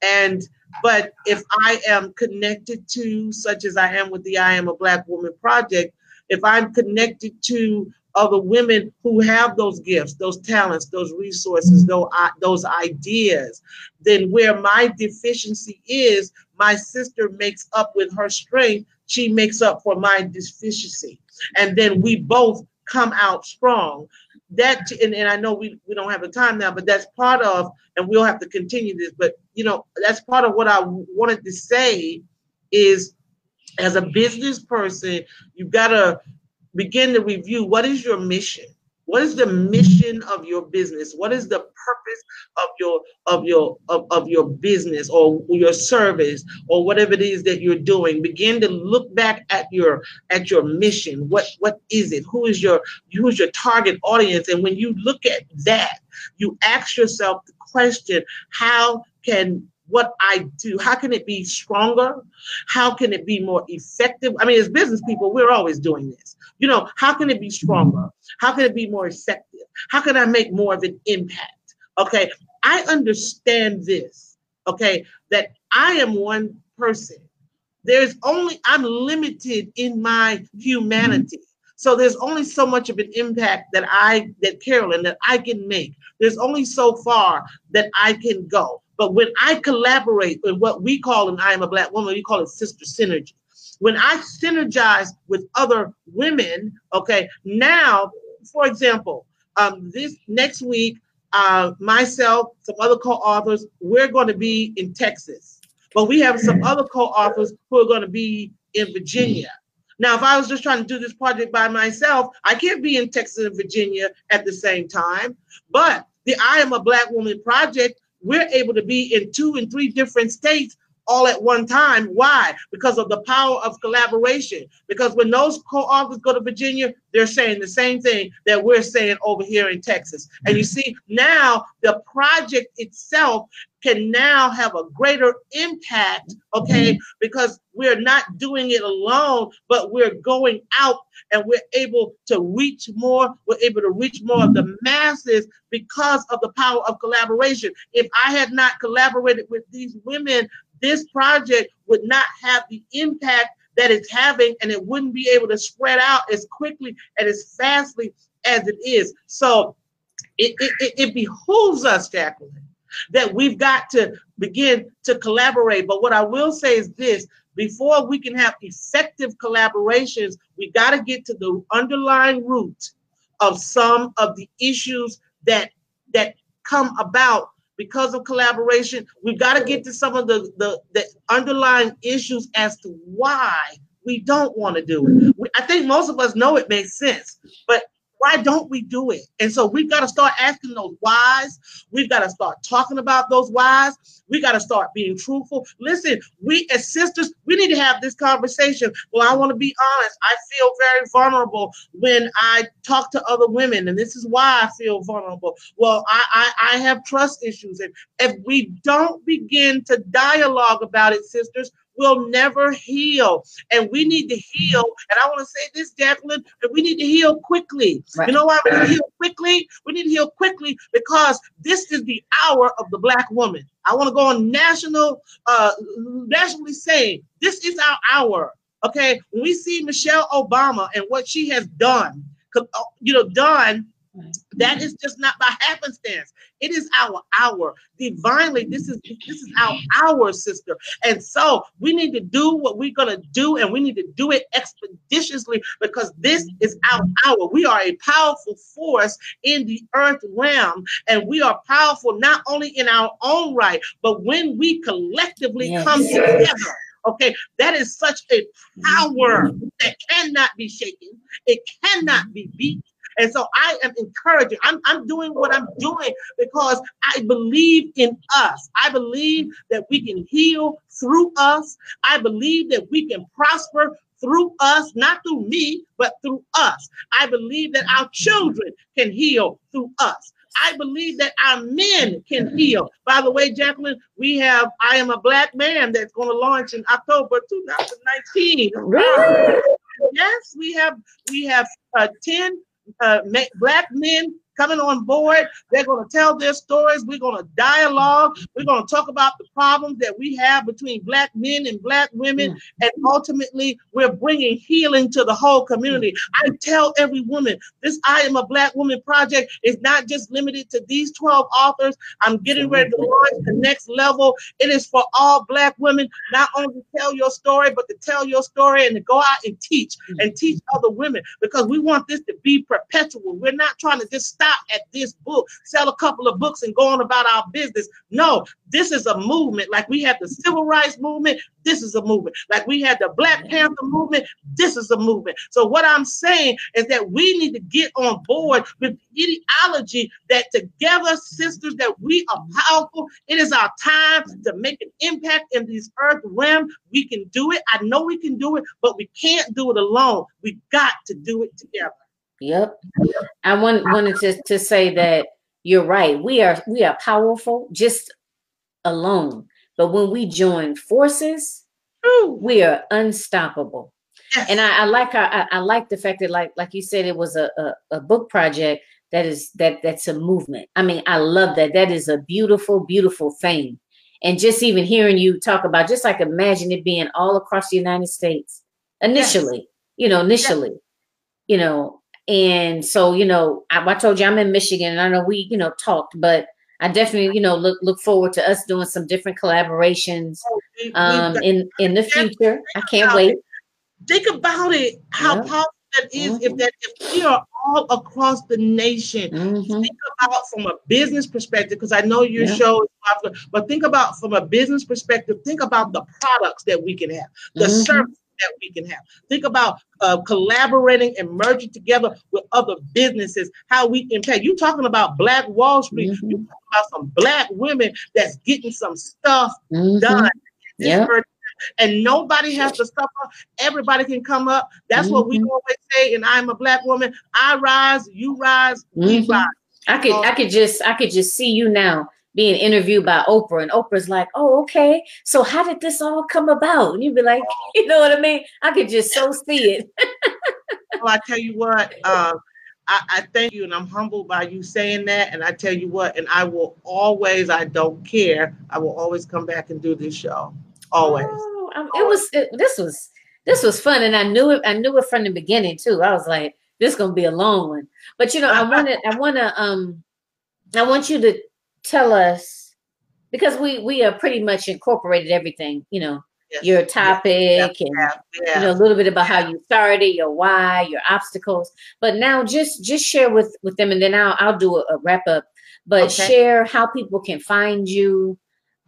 And but if I am connected to, such as I am with the I Am a Black Woman Project, if I'm connected to other women who have those gifts, those talents, those resources, mm-hmm. those, those ideas, then where my deficiency is, my sister makes up with her strength, she makes up for my deficiency. And then we both come out strong that and, and I know we, we don't have the time now, but that's part of, and we'll have to continue this, but you know, that's part of what I wanted to say is as a business person, you've got to begin to review what is your mission? What is the mission of your business? What is the purpose of your of your of, of your business or your service or whatever it is that you're doing? Begin to look back at your at your mission. What what is it? Who is your who's your target audience? And when you look at that, you ask yourself the question, how can what I do, how can it be stronger? How can it be more effective? I mean, as business people, we're always doing this. You know, how can it be stronger? How can it be more effective? How can I make more of an impact? Okay, I understand this. okay, that I am one person. There's only, I'm limited in my humanity. So there's only so much of an impact that I, that Carolyn, that I can make. There's only so far that I can go. But when I collaborate with what we call, and I am a black woman, we call it sister synergy. When I synergize with other women, okay, now, for example, um, this next week, uh, myself, some other co-authors, we're going to be in Texas, but we have some other co-authors who are going to be in Virginia. Now, if I was just trying to do this project by myself, I can't be in Texas and Virginia at the same time. But the I Am a Black Woman project, we're able to be in two and three different states all at one time. Why? Because of the power of collaboration. Because when those co-authors go to Virginia, they're saying the same thing that we're saying over here in Texas. And you see, now the project itself can now have a greater impact, okay, because we're not doing it alone, but we're going out and we're able to reach more. We're able to reach more of the masses because of the power of collaboration. If I had not collaborated with these women this project would not have the impact that it's having and it wouldn't be able to spread out as quickly and as fastly as it is. So it, it, it behooves us, Jacqueline, that we've got to begin to collaborate. But what I will say is this before we can have effective collaborations, we got to get to the underlying root of some of the issues that that come about because of collaboration. We've got to get to some of the, the, the underlying issues as to why we don't want to do it. I think most of us know it makes sense, but why don't we do it? And so we've got to start asking those whys. We've got to start talking about those whys. We got to start being truthful. Listen, we as sisters, we need to have this conversation. Well, I want to be honest. I feel very vulnerable when I talk to other women, and this is why I feel vulnerable. Well, I I, I have trust issues, and if we don't begin to dialogue about it, sisters, will never heal. And we need to heal. And I want to say this, Jacqueline, that we need to heal quickly. Right. You know why we need to heal quickly? We need to heal quickly because this is the hour of the black woman. I want to go on national, uh, nationally saying this is our hour. Okay, when we see Michelle Obama and what she has done, uh, you know, done that is just not by happenstance. It is our hour. Divinely, this is this is our hour, sister. And so we need to do what we're gonna do, and we need to do it expeditiously because this is our hour. We are a powerful force in the earth realm, and we are powerful not only in our own right, but when we collectively yes. come together. Okay, that is such a mm-hmm. power that cannot be shaken. It cannot be beat. And so I am encouraging. I'm, I'm doing what I'm doing because I believe in us. I believe that we can heal through us. I believe that we can prosper through us, not through me, but through us. I believe that our children can heal through us. I believe that our men can heal. By the way, Jacqueline, we have I Am a Black Man that's going to launch in October 2019. Really? Yes, we have we have uh, 10 uh, black men coming on board. They're going to tell their stories. We're going to dialogue. We're going to talk about the problems that we have between black men and black women. Mm. And ultimately, we're bringing healing to the whole community. Mm. I tell every woman this I Am a Black Woman project is not just limited to these 12 authors. I'm getting ready to launch the next level. It is for all black women, not only to tell your story, but to tell your story and to go out and teach mm. and teach other women because we want this to be perpetual. We're not trying to just stop stop at this book, sell a couple of books and go on about our business. No, this is a movement. Like we had the civil rights movement, this is a movement. Like we had the Black Panther movement, this is a movement. So what I'm saying is that we need to get on board with the ideology that together, sisters, that we are powerful. It is our time to make an impact in this earth realm. We can do it. I know we can do it, but we can't do it alone. We got to do it together. Yep. I want, wanted to, to say that you're right. We are we are powerful just alone. But when we join forces, we are unstoppable. Yes. And I, I like I, I, like the fact that like like you said it was a, a, a book project that is that that's a movement. I mean, I love that. That is a beautiful, beautiful thing. and just even hearing you talk about just like imagine it being all across the United States initially, yes. you know, initially, yes. you know, and so you know, I, I told you I'm in Michigan, and I know we you know talked, but I definitely, you know, look look forward to us doing some different collaborations oh, um, in in the future. I can't wait. Think about it, how yeah. powerful that is mm-hmm. if that if we are all across the nation. Mm-hmm. Think about from a business perspective, because I know your yeah. show is popular, but think about from a business perspective, think about the products that we can have, the mm-hmm. service that we can have. Think about uh, collaborating and merging together with other businesses, how we impact. You talking about Black Wall Street? Mm-hmm. You talking about some Black women that's getting some stuff mm-hmm. done. Yeah. And nobody has to suffer. Everybody can come up. That's mm-hmm. what we mm-hmm. always say. And I'm a black woman. I rise, you rise, we mm-hmm. rise. I could, I could just, I could just see you now being interviewed by Oprah, and Oprah's like, "Oh, okay. So how did this all come about?" And you'd be like, *laughs* "You know what I mean? I could just so *laughs* see it." well, I tell you what, uh, I, I, thank you, and I'm humbled by you saying that. And I tell you what, and I will always, I don't care. I will always come back and do this show. Always. Oh, it was. It, this was. This was fun, and I knew it. I knew it from the beginning too. I was like, "This is gonna be a long one." But you know, I wanted. I want to. Um, I want you to tell us because we we are pretty much incorporated everything you know yes. your topic yes. and yeah. Yeah. you know a little bit about how you started your why your obstacles but now just just share with with them and then i'll i'll do a, a wrap up but okay. share how people can find you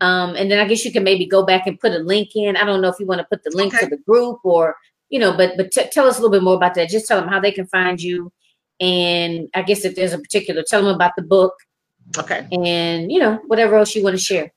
um and then i guess you can maybe go back and put a link in i don't know if you want to put the link okay. to the group or you know but but t- tell us a little bit more about that just tell them how they can find you and i guess if there's a particular tell them about the book Okay. And you know, whatever else you want to share.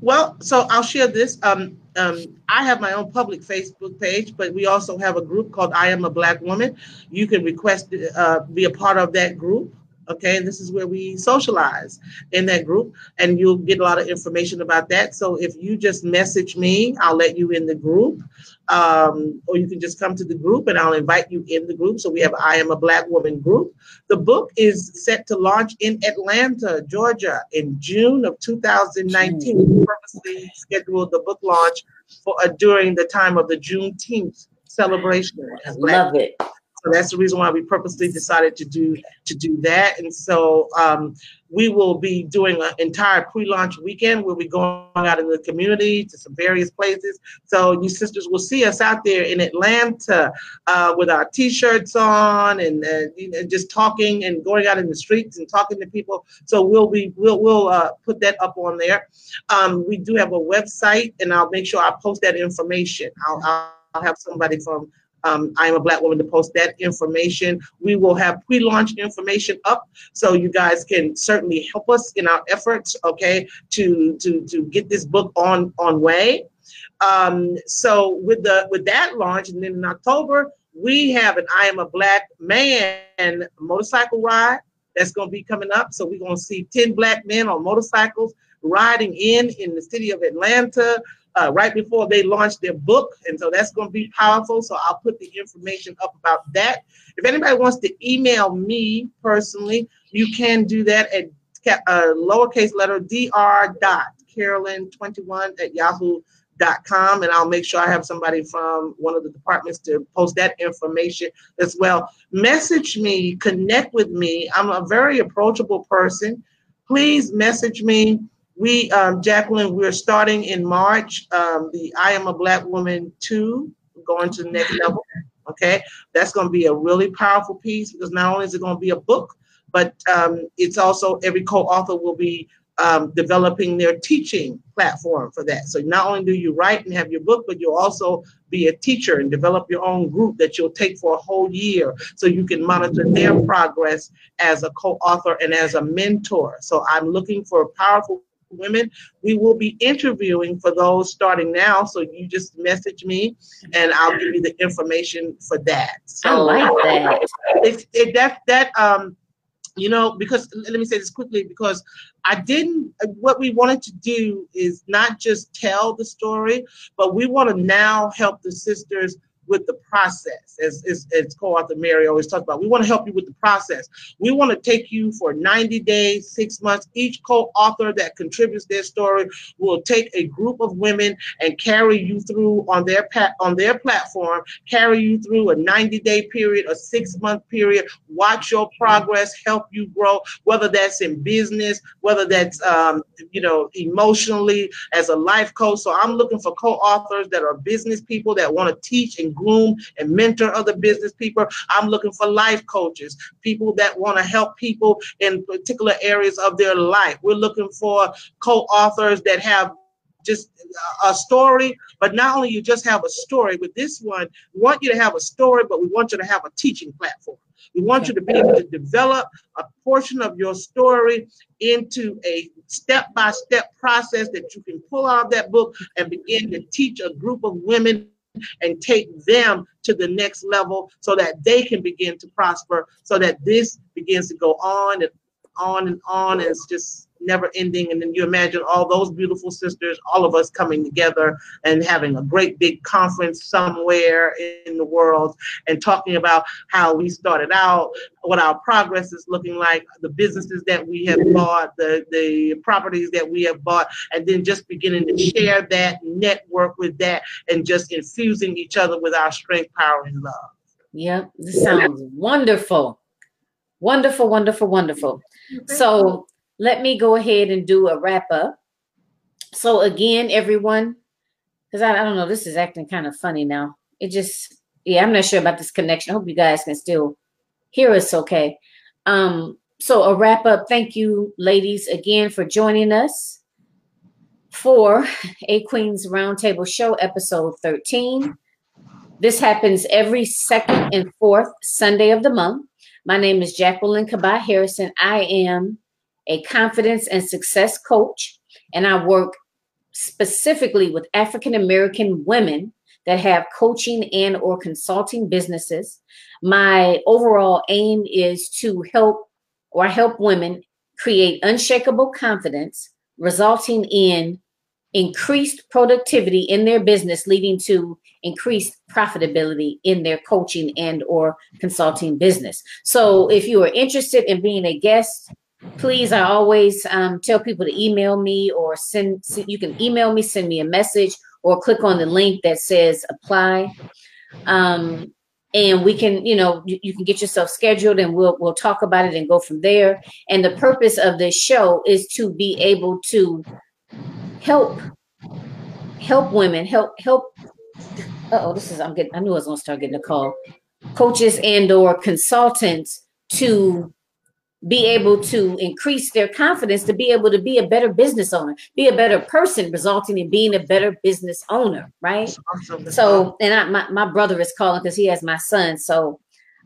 Well, so I'll share this. Um, um, I have my own public Facebook page, but we also have a group called I Am a Black Woman. You can request uh, be a part of that group. Okay, and this is where we socialize in that group, and you'll get a lot of information about that. So if you just message me, I'll let you in the group, um, or you can just come to the group, and I'll invite you in the group. So we have I am a Black Woman group. The book is set to launch in Atlanta, Georgia, in June of 2019. We purposely scheduled the book launch for uh, during the time of the Juneteenth celebration. I love it. So that's the reason why we purposely decided to do to do that. And so um, we will be doing an entire pre-launch weekend where we're going out in the community to some various places. So you sisters will see us out there in Atlanta uh, with our t-shirts on and, uh, just talking and going out in the streets and talking to people. So we'll be we'll we'll uh, put that up on there. Um, we do have a website, and I'll make sure I post that information. I'll, I'll have somebody from um, I am a black woman to post that information. We will have pre-launch information up, so you guys can certainly help us in our efforts. Okay, to to to get this book on on way. Um, so with the with that launch, and then in October we have an I am a black man motorcycle ride that's going to be coming up. So we're going to see ten black men on motorcycles riding in in the city of Atlanta uh, right before they launch their book. And so that's going to be powerful. So I'll put the information up about that. If anybody wants to email me personally, you can do that at uh, lowercase letter dr dot carolyn21 at yahoo.com and I'll make sure I have somebody from one of the departments to post that information as well. Message me, connect with me. I'm a very approachable person. Please message me we, um, Jacqueline, we're starting in March um, the I Am a Black Woman 2, going to the next *laughs* level. Okay, that's going to be a really powerful piece because not only is it going to be a book, but um, it's also every co-author will be um, developing their teaching platform for that. So not only do you write and have your book, but you'll also be a teacher and develop your own group that you'll take for a whole year so you can monitor their progress as a co-author and as a mentor. So I'm looking for a powerful women. We will be interviewing for those starting now. So you just message me and I'll give you the information for that. So, I like that. It, it, that, that, um, you know, because let me say this quickly because I didn't, what we wanted to do is not just tell the story, but we want to now help the sisters with the process, as, as, as co-author Mary always talks about. We want to help you with the process. We want to take you for 90 days, six months. Each co-author that contributes their story will take a group of women and carry you through on their pa- on their platform, carry you through a 90-day period, a six-month period, watch your progress, help you grow, whether that's in business, whether that's um, you know emotionally as a life coach. So I'm looking for co-authors that are business people that want to teach and groom and mentor other business people. I'm looking for life coaches, people that want to help people in particular areas of their life. We're looking for co-authors that have just a story, but not only you just have a story with this one, we want you to have a story, but we want you to have a teaching platform. We want you to be able to develop a portion of your story into a step by step process that you can pull out of that book and begin to teach a group of women and take them to the next level so that they can begin to prosper, so that this begins to go on and on and on. And it's just never ending. And then you imagine all those beautiful sisters, all of us coming together and having a great big conference somewhere in the world and talking about how we started out, what our progress is looking like, the businesses that we have mm-hmm. bought, the, the properties that we have bought, and then just beginning to share that, network with that, and just infusing each other with our strength, power, and love. Yep, this sounds wonderful. Wonderful, wonderful, wonderful. So let me go ahead and do a wrap up. So again, everyone, because I, I don't know, this is acting kind of funny now. It just, yeah, I'm not sure about this connection. I hope you guys can still hear us okay. Um, so a wrap up. Thank you, ladies, again for joining us for A Queen's Roundtable Show, episode 13. This happens every second and fourth Sunday of the month. My name is Jacqueline Kabah Harrison. I am a confidence and success coach, and I work specifically with African American women that have coaching and or consulting businesses. My overall aim is to help or help women create unshakable confidence resulting in increased productivity in their business leading to increased profitability in their coaching and or consulting business so if you are interested in being a guest please i always um, tell people to email me or send you can email me send me a message or click on the link that says apply. Um, and we can you know you, you, can get yourself scheduled and we'll we'll talk about it and go from there. And the purpose of this show is to be able to help help women help help oh this is i'm getting i knew i was going to start getting a call. Coaches and or consultants to be able to increase their confidence to be able to be a better business owner, be a better person, resulting in being a better business owner, right? So, and I, my, my brother is calling because he has my son. So,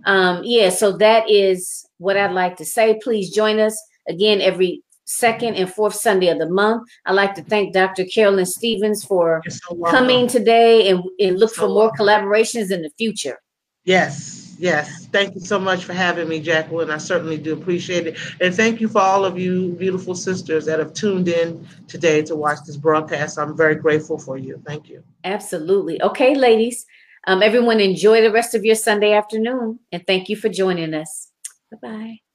um, yeah, so that is what I'd like to say. Please join us again every second and fourth Sunday of the month. I'd like to thank Dr. Carolyn Stephens for so coming today and, and look so for more welcome. collaborations in the future. Yes. Yes, thank you so much for having me, Jacqueline. I certainly do appreciate it. And thank you for all of you beautiful sisters that have tuned in today to watch this broadcast. I'm very grateful for you. Thank you. Absolutely. Okay, ladies. Um, everyone, enjoy the rest of your Sunday afternoon. And thank you for joining us. Bye bye.